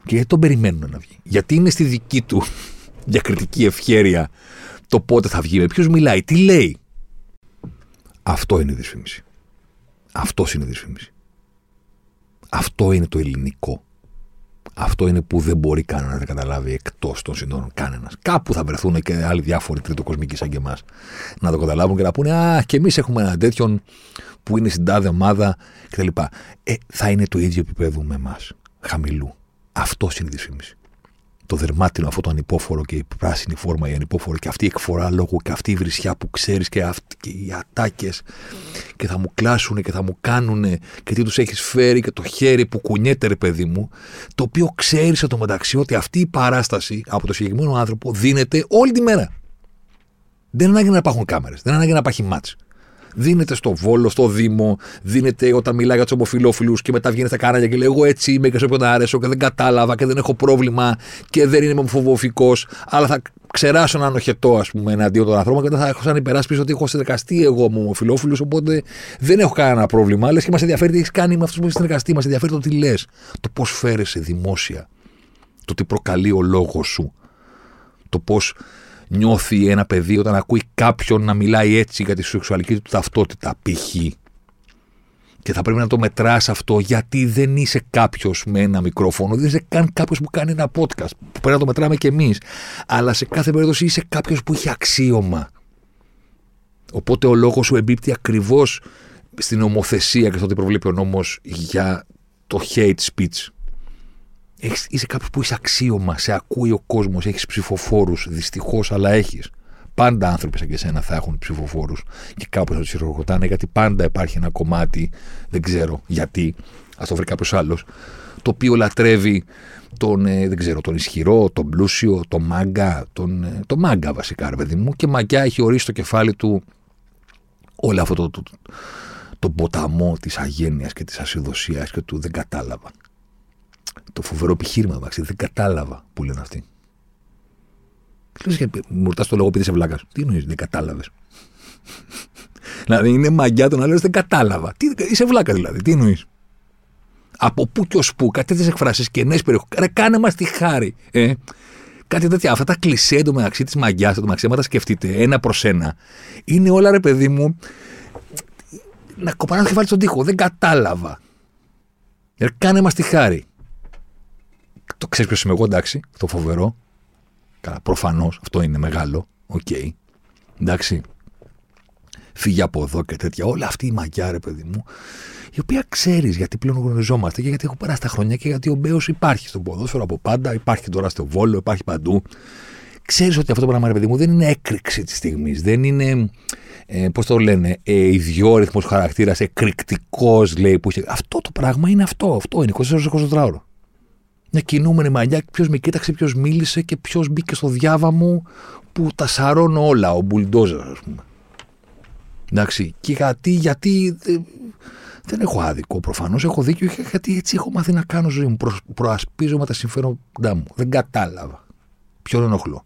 Και γιατί τον περιμένουν να βγει; Γιατί είναι στη δική του διακριτική ευχέρεια το πότε θα βγει, με ποιου μιλάει, τι λέει; Αυτό είναι η δυσφήμιση. Αυτός είναι η δυσφήμιση. Αυτό είναι το ελληνικό. Αυτό είναι που δεν μπορεί κανένας να καταλάβει εκτός των συντόνων. Κανένας. Κάπου θα βρεθούν και άλλοι διάφοροι τριτοκοσμικοί σαν και εμάς να το καταλάβουν και να πούνε Α, και εμείς έχουμε έναν τέτοιον που είναι στην τάδε ομάδα κτλ. Ε, θα είναι το ίδιο επίπεδο με εμάς. Χαμηλού. Αυτό είναι η δυσφήμιση το δερμάτινο αυτό το ανυπόφορο και η πράσινη φόρμα, η ανυπόφορο και αυτή η εκφορά λόγου και αυτή η βρισιά που ξέρεις και, και οι ατάκες και θα μου κλάσουν και θα μου κάνουν και τι τους έχεις φέρει και το χέρι που κουνιέται, ρε παιδί μου, το οποίο ξέρεις το μεταξύ ότι αυτή η παράσταση από το συγκεκριμένο άνθρωπο δίνεται όλη τη μέρα. Δεν είναι ανάγκη να υπάρχουν κάμερες, δεν είναι ανάγκη να υπάρχει μάτς δίνεται στο Βόλο, στο Δήμο, δίνεται όταν μιλάει για τους ομοφυλόφιλους και μετά βγαίνει στα κανάλια και λέει: Εγώ έτσι είμαι και σε όποιον άρεσο και δεν κατάλαβα και δεν έχω πρόβλημα και δεν είμαι ομοφοβοφικός, αλλά θα ξεράσω έναν οχετό, ας πούμε, εναντίον των ανθρώπων και δεν θα έχω σαν υπεράσπιση ότι έχω συνεργαστεί εγώ με ομοφυλόφιλους, οπότε δεν έχω κανένα πρόβλημα. Λες και μας ενδιαφέρει τι έχεις κάνει με αυτούς που έχεις συνεργαστεί, μας ενδιαφέρει το τι λες, το πώς φέρεσαι δημόσια, το τι προκαλεί ο λόγος σου, το πώς νιώθει ένα παιδί όταν ακούει κάποιον να μιλάει έτσι για τη σεξουαλική του ταυτότητα, π.χ. Και θα πρέπει να το μετράς αυτό γιατί δεν είσαι κάποιος με ένα μικρόφωνο, δεν είσαι καν κάποιος που κάνει ένα podcast. Που πρέπει να το μετράμε κι εμείς. Αλλά σε κάθε περίπτωση είσαι κάποιος που έχει αξίωμα. Οπότε ο λόγος σου εμπίπτει ακριβώς στην ομοθεσία και στο ότι προβλέπει ο νόμος για το hate speech Έχεις, είσαι κάποιος που είσαι αξίωμα, σε ακούει ο κόσμος, έχεις ψηφοφόρους. Δυστυχώς, αλλά έχεις. Πάντα άνθρωποι σαν και εσένα θα έχουν ψηφοφόρους και κάπως θα τους χειροκροτάνε γιατί πάντα υπάρχει ένα κομμάτι, δεν ξέρω γιατί, ας το βρει κάποιος άλλος, το οποίο λατρεύει τον, ε, δεν ξέρω, τον ισχυρό, τον πλούσιο, τον μάγκα, τον, ε, τον μάγκα βασικά, ρε παιδί μου. Και μαγιά έχει ορίσει στο κεφάλι του όλο αυτό το, το, το, το ποταμό της αγένειας και της ασυδοσίας και του δεν κατάλαβα το φοβερό επιχείρημα, εντάξει, δεν κατάλαβα που λένε αυτοί. Λες και μου ρωτάς το λόγο επειδή είσαι βλάκας. Τι εννοείς, δεν κατάλαβες; δηλαδή είναι μαγιά το να λες δεν κατάλαβα. Τι, είσαι βλάκας δηλαδή, τι εννοείς; Από πού και ως πού, κάτι τέτοιες εκφράσεις και νέε περιοχές. Ρε, κάνε μας τη χάρη. Ε. Κάτι τέτοια. Αυτά τα κλισέ εντωμεταξύ της μαγκιάς, εντωμεταξύ, άμα τα σκεφτείτε ένα προς ένα, είναι όλα ρε παιδί μου. Να κοπανάς το κεφάλι στον τοίχο. Δεν κατάλαβα. Ρε, κάνε μας τη χάρη το ξέρεις ποιος είμαι εγώ, εντάξει, το φοβερό. Καλά, προφανώς αυτό είναι μεγάλο. OK. Okay. Εντάξει. Φύγε από εδώ και τέτοια. Όλα αυτή η μαγκιά, ρε παιδί μου, η οποία ξέρεις γιατί πλέον γνωριζόμαστε και γιατί έχω περάσει τα χρόνια και γιατί ο Μπέος υπάρχει στον ποδόσφαιρο από πάντα, υπάρχει τώρα στο Βόλο, υπάρχει παντού. Ξέρεις ότι αυτό το πράγμα, ρε παιδί μου, δεν είναι έκρηξη της στιγμής. Δεν είναι, ε, πώς το λένε, ε, ιδιόρυθμος χαρακτήρας, εκρηκτικός, λέει. Που... Αυτό το πράγμα είναι αυτό. Αυτό είναι 24 ώρο μια κινούμενη μαλλιά, ποιος με κοίταξε, ποιος μίλησε και ποιος μπήκε στο διάβα μου που τα σαρώνω όλα, ο μπουλντόζερ, ας πούμε. Εντάξει, και γιατί, γιατί δεν έχω άδικο προφανώς, έχω δίκιο γιατί έτσι έχω μάθει να κάνω ζωή μου. Προ, προασπίζομαι τα συμφέροντά μου. Δεν κατάλαβα. Ποιον ενοχλώ.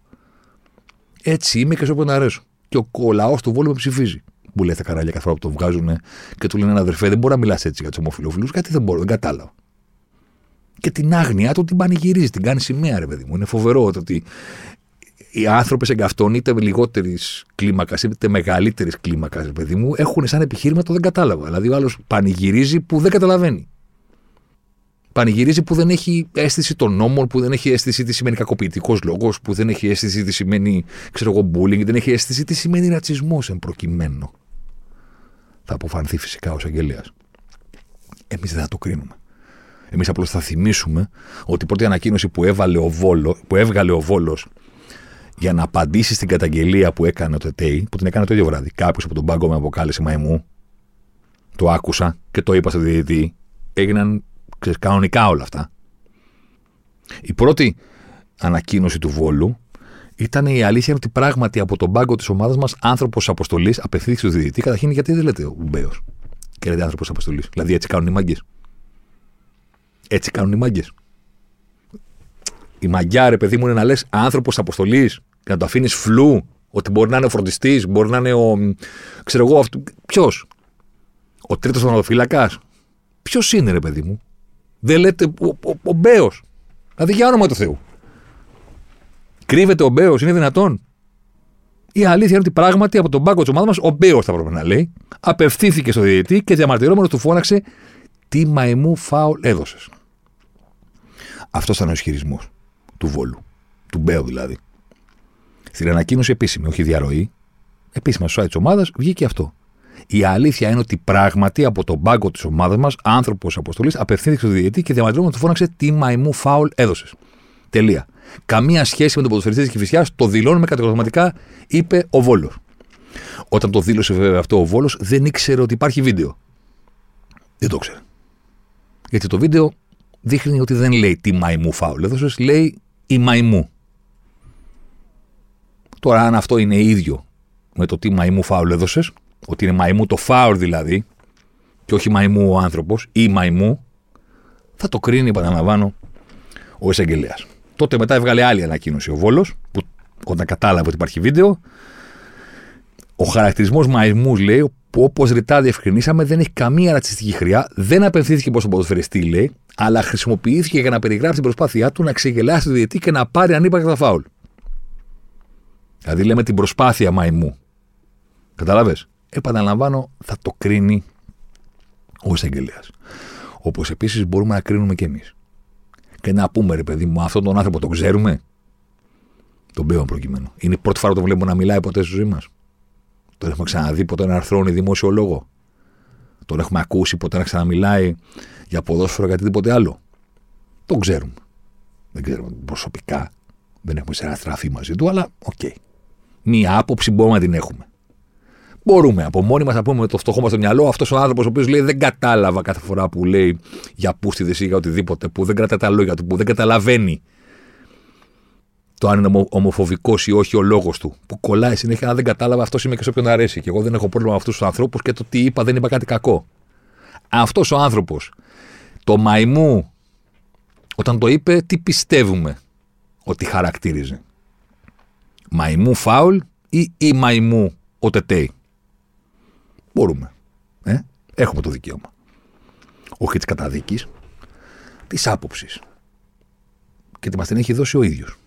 Έτσι είμαι και σε όποιον αρέσω. Και ο, ο λαό του Βόλου με ψηφίζει. Που λέει τα καράλια κάθε φορά που το βγάζουν και του λένε αδερφέ, δεν μπορεί να μιλάς έτσι για τους ομοφυλόφιλου. Γιατί δεν μπορώ, δεν κατάλαβα και την άγνοια του την πανηγυρίζει, την κάνει σημαία, ρε παιδί μου. Είναι φοβερό ότι οι άνθρωποι εγκαυτών, είτε λιγότερης κλίμακας είτε μεγαλύτερης κλίμακας, ρε παιδί μου, έχουν σαν επιχείρημα το δεν κατάλαβα. Δηλαδή ο άλλος πανηγυρίζει που δεν καταλαβαίνει. Πανηγυρίζει που δεν έχει αίσθηση των νόμων, που δεν έχει αίσθηση τι σημαίνει κακοποιητικός λόγος, που δεν έχει αίσθηση τι σημαίνει, ξέρω εγώ, bullying, δεν έχει αίσθηση τι σημαίνει ρατσισμός εν προκειμένου. Θα αποφανθεί φυσικά ο εισαγγελέας. Εμείς δεν θα το κρίνουμε. Εμείς απλώς θα θυμίσουμε ότι η πρώτη ανακοίνωση που, έβαλε ο Βόλο, που έβγαλε ο Βόλος για να απαντήσει στην καταγγελία που έκανε το ΤΕΙ, που την έκανε το ίδιο βράδυ. Κάποιος από τον πάγκο με αποκάλεσε μαϊμού, το άκουσα και το είπα στο διαιτητή. Έγιναν ξέρεις, κανονικά όλα αυτά. Η πρώτη ανακοίνωση του Βόλου ήταν η αλήθεια ότι πράγματι από τον πάγκο της ομάδας μας άνθρωπος αποστολής απευθύνθηκε στο διαιτητή. Καταρχήν, γιατί δεν λέτε ο Μπέος; Και λέτε άνθρωπος αποστολής. Δηλαδή έτσι κάνουν οι μάγκες. Έτσι κάνουν οι μάγκες. Η μαγιά, ρε παιδί μου, είναι να λες άνθρωπος αποστολής και να το αφήνεις φλού. Ότι μπορεί να είναι ο φροντιστής, μπορεί να είναι ο. ξέρω εγώ, ποιος; Ο τρίτος θανατοφύλακας. Ποιος είναι, ρε παιδί μου; Δεν λέτε ο, ο, ο Μπέος. Δηλαδή για όνομα του Θεού. Κρύβεται ο Μπέος, είναι δυνατόν; Η αλήθεια είναι ότι πράγματι από τον πάγκο της ομάδας μας ο Μπέος θα έπρεπε να λέει. Απευθύνθηκε στο διαιτητή και διαμαρτυρόμενος του φώναξε τι μαϊμού φάουλ έδωσες. Αυτός ήταν ο ισχυρισμός του Βόλου. Του Μπέου δηλαδή. Στην ανακοίνωση επίσημη, όχι διαρροή, επίσημα στο site της ομάδας βγήκε αυτό. Η αλήθεια είναι ότι πράγματι από τον πάγκο της ομάδας μας, άνθρωπος αποστολής, απευθύνθηκε στο διαιτητή και διαμαρτυρόμενος του φώναξε τι μαϊμού φάουλ έδωσες. Τελεία. Καμία σχέση με τον ποδοσφαιριστή της Κυφυσιάς, το δηλώνουμε κατηγορηματικά, είπε ο Βόλος. Όταν το δήλωσε βέβαια αυτό ο Βόλος, δεν ήξερε ότι υπάρχει βίντεο. Δεν το ξέρει. Γιατί το βίντεο δείχνει ότι δεν λέει τι μαϊμού φάουλ έδωσε, λέει η μαϊμού. Τώρα, αν αυτό είναι ίδιο με το τι μαϊμού φάουλ έδωσες, ότι είναι μαϊμού το φάουλ δηλαδή, και όχι μαϊμού ο άνθρωπος ή μαϊμού, θα το κρίνει, επαναλαμβάνω, ο εισαγγελέας. Τότε μετά έβγαλε άλλη ανακοίνωση ο Βόλος, που όταν κατάλαβε ότι υπάρχει βίντεο, ο χαρακτηρισμός μαϊμούς λέει, που όπως ρητά διευκρινίσαμε δεν έχει καμία ρατσιστική χρειά, δεν απευθύνθηκε προς τον ποδοσφαιριστή, λέει, αλλά χρησιμοποιήθηκε για να περιγράψει την προσπάθειά του να ξεγελάσει το διαιτή και να πάρει ανύπαρκτα φάουλ. Δηλαδή λέμε την προσπάθεια μαϊμού. Καταλάβες; Επαναλαμβάνω, θα το κρίνει ο εισαγγελέας. Όπως επίσης μπορούμε να κρίνουμε κι εμείς. Και να πούμε, ρε παιδί μου, αυτόν τον άνθρωπο τον ξέρουμε; Τον Μπέο εν προκειμένω. Είναι η πρώτη φορά που τον βλέπουμε να μιλάει ποτέ στη ζωή μας. Τον έχουμε ξαναδεί ποτέ να αρθρώνει δημόσιο λόγο. Τον έχουμε ακούσει ποτέ να ξαναμιλάει για ποδόσφαιρο ή κάτι τίποτε άλλο. Τον ξέρουμε. Δεν ξέρουμε προσωπικά. Δεν έχουμε συναναστραφεί μαζί του, αλλά OK. Okay. Μία άποψη μπορούμε να την έχουμε. Μπορούμε από μόνοι μας να πούμε με το φτωχό μας στο μυαλό αυτός ο άνθρωπος ο οποίος λέει δεν κατάλαβα κάθε φορά που λέει για πούστιδε ή για οτιδήποτε, που δεν κρατάει τα λόγια του, που δεν καταλαβαίνει το αν είναι ομοφοβικός ή όχι ο λόγος του. Που κολλάει συνέχεια, αν δεν κατάλαβα, αυτός είμαι και σε όποιον αρέσει. Και εγώ δεν έχω πρόβλημα με αυτούς τους ανθρώπους και το τι είπα δεν είπα κάτι κακό. Αυτός ο άνθρωπος, το μαϊμού, όταν το είπε, τι πιστεύουμε ότι χαρακτήριζε. Μαϊμού φάουλ ή η μαϊμού ο τετέι. Μπορούμε. Ε; Έχουμε το δικαίωμα. Όχι τη καταδίκης, της άποψης. Και τη μας την έχει δώσει ο ίδιος.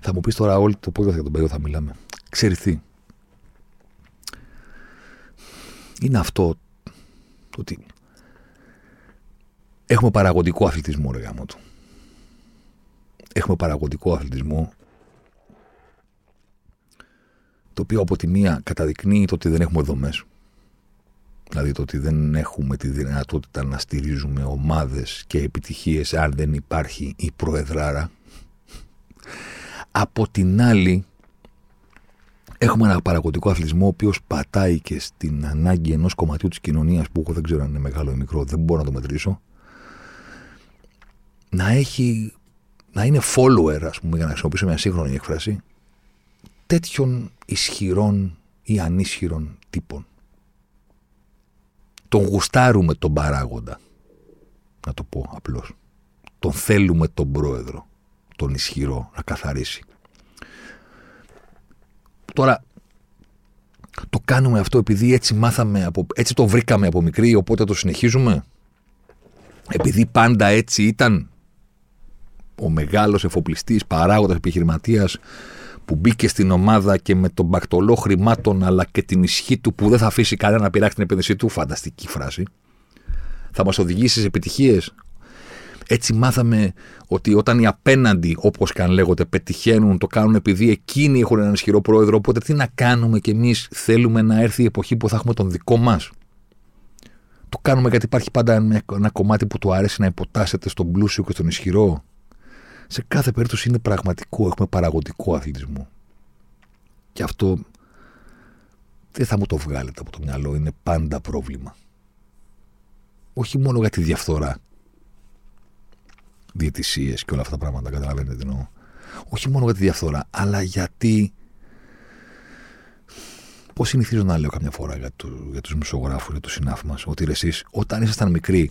Θα μου πεις τώρα όλη το πόδι για τον Πέο θα μιλάμε. Ξέρεις τι; Είναι αυτό το ότι έχουμε παραγωγικό αθλητισμό, ρε γάμο του. Έχουμε παραγωγικό αθλητισμό το οποίο από τη μία καταδεικνύει το ότι δεν έχουμε δομές. Δηλαδή το ότι δεν έχουμε τη δυνατότητα να στηρίζουμε ομάδες και επιτυχίες αν δεν υπάρχει η προεδράρα. Από την άλλη έχουμε ένα παραγωγικό αθλητισμό ο οποίος πατάει και στην ανάγκη ενός κομματιού της κοινωνίας που εγώ δεν ξέρω αν είναι μεγάλο ή μικρό, δεν μπορώ να το μετρήσω να έχει να είναι follower, ας πούμε, για να χρησιμοποιήσω μια σύγχρονη έκφραση, τέτοιων ισχυρών ή ανίσχυρων τύπων. Τον γουστάρουμε τον παράγοντα, να το πω απλώς. Τον θέλουμε τον πρόεδρο, τον ισχυρό, να καθαρίσει. Τώρα, το κάνουμε αυτό επειδή έτσι μάθαμε, από, έτσι το βρήκαμε από μικρή, οπότε το συνεχίζουμε; Επειδή πάντα έτσι ήταν ο μεγάλος εφοπλιστής, παράγοντας, επιχειρηματίας που μπήκε στην ομάδα και με τον μπακτολό χρημάτων αλλά και την ισχύ του που δεν θα αφήσει κανένα να πειράξει την επένδυσή του. Φανταστική φράση. Θα μας οδηγήσει σε επιτυχίες; Έτσι μάθαμε ότι όταν οι απέναντι, όπως και αν λέγονται, πετυχαίνουν, το κάνουν επειδή εκείνοι έχουν έναν ισχυρό πρόεδρο. Οπότε τι να κάνουμε κι εμείς, θέλουμε να έρθει η εποχή που θα έχουμε τον δικό μας. Το κάνουμε γιατί υπάρχει πάντα ένα, ένα κομμάτι που του αρέσει να υποτάσσεται στον πλούσιο και στον ισχυρό. Σε κάθε περίπτωση είναι πραγματικό. Έχουμε παραγωγικό αθλητισμό. Και αυτό δεν θα μου το βγάλετε από το μυαλό. Είναι πάντα πρόβλημα. Όχι μόνο για τη διαφθορά. Διαιτησίες και όλα αυτά τα πράγματα. Καταλαβαίνετε τι εννοώ. Όχι μόνο για τη διαφθορά, αλλά γιατί Πώς συνηθίζω να λέω καμιά φορά για, το, για τους μισογράφους, για του συνάφου μας, ότι εσείς όταν ήσασταν μικροί,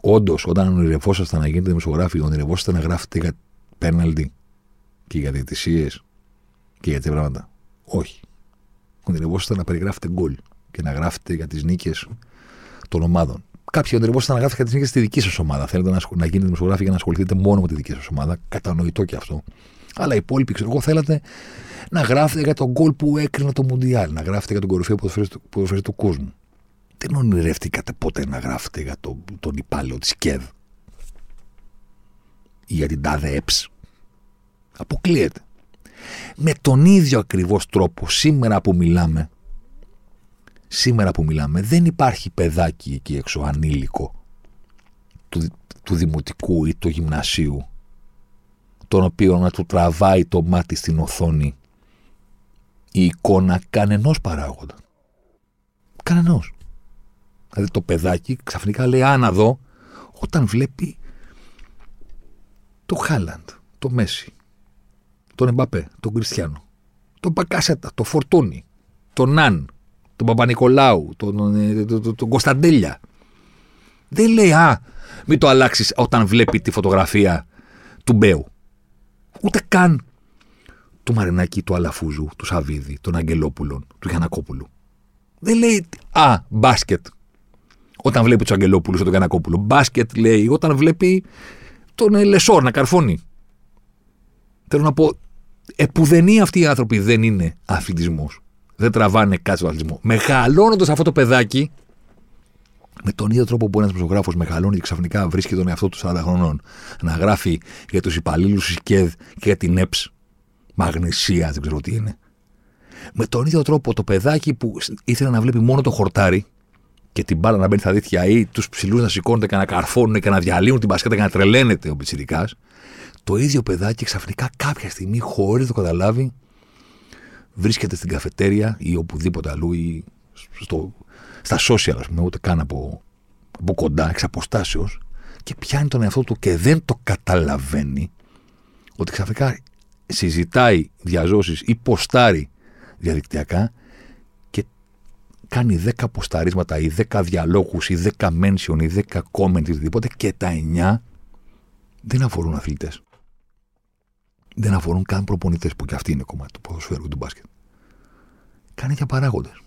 όντως όταν ονειρευόσασταν να γίνετε δημοσιογράφοι, ονειρευόσασταν να γράφετε για πέναλτι και για διαιτησίες και για τέτοια πράγματα. Όχι. Ονειρευόσασταν να περιγράφετε γκολ και να γράφετε για τις νίκες των ομάδων. Κάποιοι ονειρευόσασταν να γράφετε για τι νίκε στη δική σας ομάδα. Θέλετε να, να γίνετε δημοσιογράφοι για να ασχοληθείτε μόνο με τη δική σας ομάδα. Κατανοητό και αυτό. Αλλά οι υπόλοιποι, ξέρω εγώ, θέλατε να γράφετε για τον γκολ που έκρινε το Μουντιάλ, να γράφετε για τον κορυφαίο ποδοσφαίρι του κόσμου. Δεν ονειρεύτηκατε ποτέ να γράφετε για το, τον υπάλληλο της ΚΕΔ ή για την τάδε ΕΠΣ. Αποκλείεται. Με τον ίδιο ακριβώς τρόπο σήμερα που μιλάμε σήμερα που μιλάμε δεν υπάρχει παιδάκι εκεί έξω ανήλικο του, του δημοτικού ή του γυμνασίου τον οποίο να του τραβάει το μάτι στην οθόνη η εικόνα κανενός παράγοντα. Κανενός. Δηλαδή το παιδάκι ξαφνικά λέει άνα δω όταν βλέπει το Χάλαντ, το Μέση, τον Εμπαπέ, τον Κριστιανό, τον Πακάσετα, το Φορτούνι, τον Ναν, τον Παπα-Νικολάου, τον, ε, τον, τον, τον Κωνσταντέλια. Δεν λέει α, μην το αλλάξεις όταν βλέπει τη φωτογραφία του Μπέου. Ούτε καν του Μαρινάκη, του Αλαφούζου, του Σαββίδη, των Αγγελόπουλων, του Γιανακόπουλου. Δεν λέει Α, μπάσκετ. Όταν βλέπει τους Αγγελόπουλους ή τον Γιανακόπουλο. Μπάσκετ λέει όταν βλέπει τον ε, Λεσόρ να καρφώνει. Θέλω να πω, επουδενή αυτοί οι άνθρωποι δεν είναι αθλητισμός. Δεν τραβάνε κάτι στο αθλητισμό. Μεγαλώνοντας αυτό το παιδάκι, με τον ίδιο τρόπο που ένας δημοσιογράφος μεγαλώνει και ξαφνικά βρίσκει τον εαυτό του 40 χρονών να γράφει για τους υπαλλήλους της ΚΕΔ και για την ΕΠΣ, μαγνησία, δεν ξέρω τι είναι. Με τον ίδιο τρόπο το παιδάκι που ήθελε να βλέπει μόνο το χορτάρι και την μπάλα να μπαίνει στα δίχτυα ή τους ψηλούς να σηκώνονται και να καρφώνουν και να διαλύουν την μπασκέτα και να τρελαίνεται ο Πιτσυρικά, το ίδιο παιδάκι ξαφνικά κάποια στιγμή, χωρίς το καταλάβει, βρίσκεται στην καφετέρια ή οπουδήποτε αλλού ή στο, στα social, ας πούμε, ούτε καν από, από κοντά, εξ αποστάσεως, και πιάνει τον εαυτό του και δεν το καταλαβαίνει ότι ξαφνικά συζητάει διαζώσεις ή ποστάρει διαδικτυακά και κάνει 10 ποσταρίσματα ή 10 διαλόγους ή 10 mention ή 10 comment ή οτιδήποτε και τα 9 δεν αφορούν αθλητές. Δεν αφορούν καν προπονητές που και αυτοί είναι κομμάτι του ποδοσφαίρου του μπάσκετ. Κάνει για παράγοντες.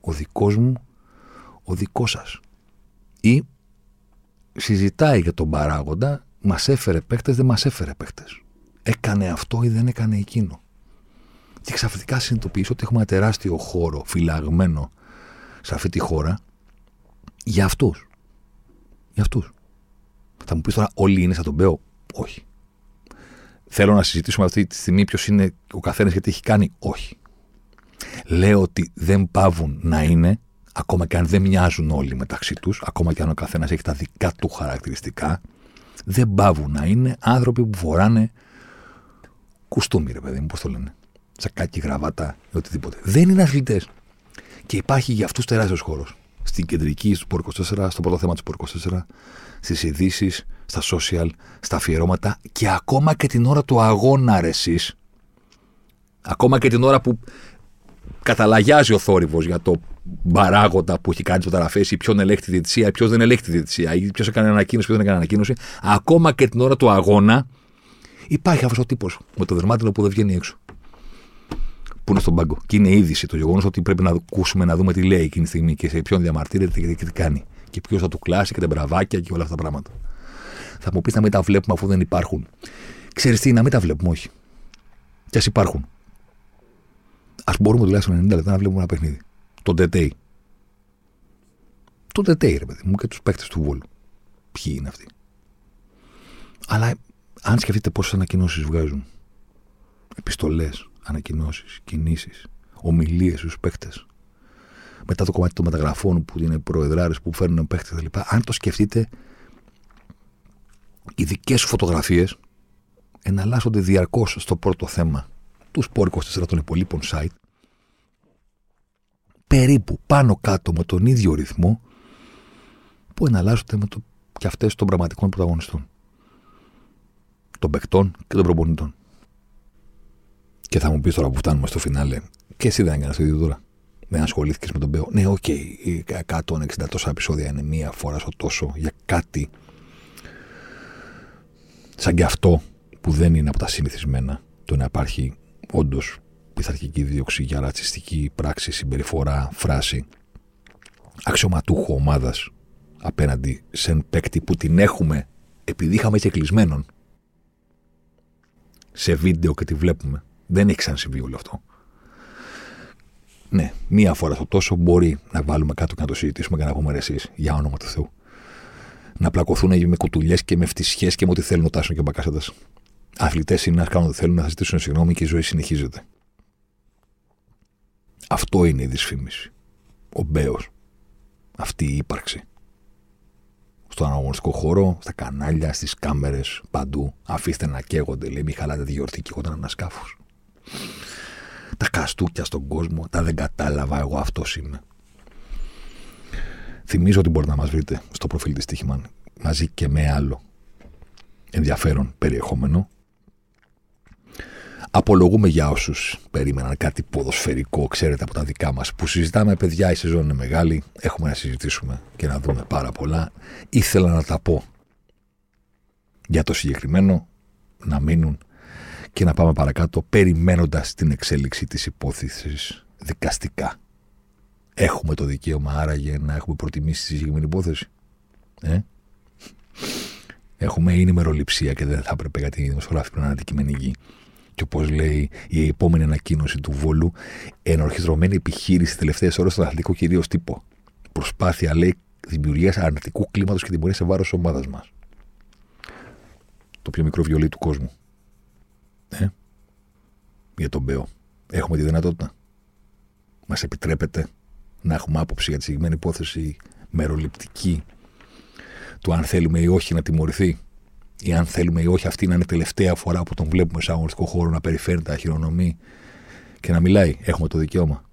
Ο δικός μου, ο δικός σας. Ή συζητάει για τον παράγοντα, μας έφερε παίχτε, δεν μας έφερε παίχτε έκανε αυτό ή δεν έκανε εκείνο. Και ξαφνικά συνειδητοποιήσω ότι έχουμε ένα τεράστιο χώρο φυλαγμένο σε αυτή τη χώρα για αυτούς. Για αυτούς. Θα μου πεις τώρα, όλοι είναι σαν τον Μπέο. Όχι. Θέλω να συζητήσουμε αυτή τη στιγμή ποιος είναι ο καθένας γιατί έχει κάνει. Όχι. Λέω ότι δεν πάβουν να είναι, ακόμα και αν δεν μοιάζουν όλοι μεταξύ τους, ακόμα και αν ο καθένας έχει τα δικά του χαρακτηριστικά, δεν πάβουν να είναι άνθρωποι που φοράνε κουστούμι, ρε παιδί μου, πώς το λένε. Τσακάκι, γραβάτα, οτιδήποτε. Δεν είναι αθλητές. Και υπάρχει για αυτούς τεράστιος χώρος. Στην κεντρική, στο Πορ 24, στο πρώτο θέμα του Πορ 24, στις ειδήσεις, στα social, στα αφιερώματα και ακόμα και την ώρα του αγώνα, ρε εσείς, ακόμα και την ώρα που καταλαγιάζει ο θόρυβος για το παράγοντα που έχει κάνει τι μεταγραφέ ή ποιον ελέγχει τη διετησία, ποιος δεν ελέγχει τη διετησία, ή ποιος έκανε ανακοίνωση, ποιος δεν έκανε ανακοίνωση. Ακόμα και την ώρα του αγώνα Υπάρχει αυτός ο τύπος με το δερμάτινο που δεν βγαίνει έξω. Που είναι στον πάγκο. Και είναι είδηση το γεγονός ότι πρέπει να ακούσουμε να δούμε τι λέει εκείνη τη στιγμή και σε ποιον διαμαρτύρεται και τι κάνει. Και ποιος θα του κλάσει και τα μπραβάκια και όλα αυτά τα πράγματα. Θα μου πεις να μην τα βλέπουμε αφού δεν υπάρχουν. Ξέρεις τι, να μην τα βλέπουμε, όχι. Και ας υπάρχουν. Α μπορούμε τουλάχιστον 90 λεπτά να βλέπουμε ένα παιχνίδι. Το Τετέι. Το Τετέι, ρε παιδί μου, και τους παίκτες του Βόλου. Ποιοι είναι αυτοί. Αλλά αν σκεφτείτε πόσες ανακοινώσεις βγάζουν, επιστολές, ανακοινώσεις, κινήσεις, ομιλίες στους παίκτες, μετά το κομμάτι των μεταγραφών που είναι προεδράρες που φέρνουν παίχτε κτλ. Αν το σκεφτείτε, οι δικές σου φωτογραφίες εναλλάσσονται διαρκώς στο πρώτο θέμα τους Σπόρ 24 των υπολείπων site. Περίπου πάνω κάτω με τον ίδιο ρυθμό που εναλλάσσονται με το, και αυτές των πραγματικών πρωταγωνιστών. Των παικτών και των προπονητών. Και θα μου πεις τώρα που φτάνουμε στο φινάλε, και εσύ δεν έκανες το ίδιο τώρα. Δεν ασχολήθηκες με τον Μπέο. Ναι, OK, okay, 160 τόσα επεισόδια είναι μία φορά στο τόσο για κάτι σαν και αυτό που δεν είναι από τα συνηθισμένα το να υπάρχει όντως πειθαρχική δίωξη για ρατσιστική πράξη, συμπεριφορά, φράση αξιωματούχου ομάδας απέναντι σε ένα παίκτη που την έχουμε επειδή είχαμε και κλεισμένον σε βίντεο και τη βλέπουμε. Δεν έχει ξανασυμβεί όλο αυτό. Ναι, μία φορά στο τόσο μπορεί να βάλουμε κάτω και να το συζητήσουμε και να πούμε εσείς για όνομα του Θεού. Να πλακωθούν με κουτουλιές και με φτυσιές και με ό,τι θέλουν να τάσουν και ο μπακάσατα. Αθλητές είναι να κάνουν ό,τι θέλουν, να ζητήσουν συγγνώμη και η ζωή συνεχίζεται. Αυτό είναι η δυσφήμιση. Ο Μπέος. Αυτή η ύπαρξη. Στον αγωνιστικό χώρο, στα κανάλια, στις κάμερες, παντού. Αφήστε να καίγονται, λέει, μη χαλάτε τη γιορτή και όταν ένα σκάφο τα καστούκια στον κόσμο, τα δεν κατάλαβα, εγώ αυτός είμαι. Θυμίζω ότι μπορείτε να μας βρείτε στο προφίλ της Τύχημαν μαζί και με άλλο ενδιαφέρον περιεχόμενο. Απολογούμε για όσους περίμεναν κάτι ποδοσφαιρικό, ξέρετε, από τα δικά μας που συζητάμε, παιδιά. Η σεζόν είναι μεγάλη. Έχουμε να συζητήσουμε και να δούμε πάρα πολλά. Ήθελα να τα πω για το συγκεκριμένο, να μείνουν και να πάμε παρακάτω περιμένοντας την εξέλιξη της υπόθεσης δικαστικά. Έχουμε το δικαίωμα άραγε να έχουμε προτιμήσει τη συγκεκριμένη υπόθεση. Ε; Έχουμε είναι μεροληψία και δεν θα έπρεπε γιατί η δημοσιογράφη να είναι αντικειμενική. Και όπως λέει η επόμενη ανακοίνωση του Βόλου, ενορχιστρωμένη επιχείρηση τελευταίες ώρες στον αθλητικό κυρίω τύπο. Προσπάθεια, λέει, δημιουργίας αρνητικού κλίματος και τιμωρίας σε βάρος ομάδας μας. Το πιο μικρό βιολί του κόσμου. Ε, για τον Μπέο. Έχουμε τη δυνατότητα. Μας επιτρέπεται να έχουμε άποψη για τη συγκεκριμένη υπόθεση μεροληπτική του αν θέλουμε ή όχι να τιμωρηθεί ή αν θέλουμε ή όχι αυτή να είναι τελευταία φορά που τον βλέπουμε σε αγωνιστικό χώρο να περιφέρει τα χειρονομεί και να μιλάει. Έχουμε το δικαίωμα.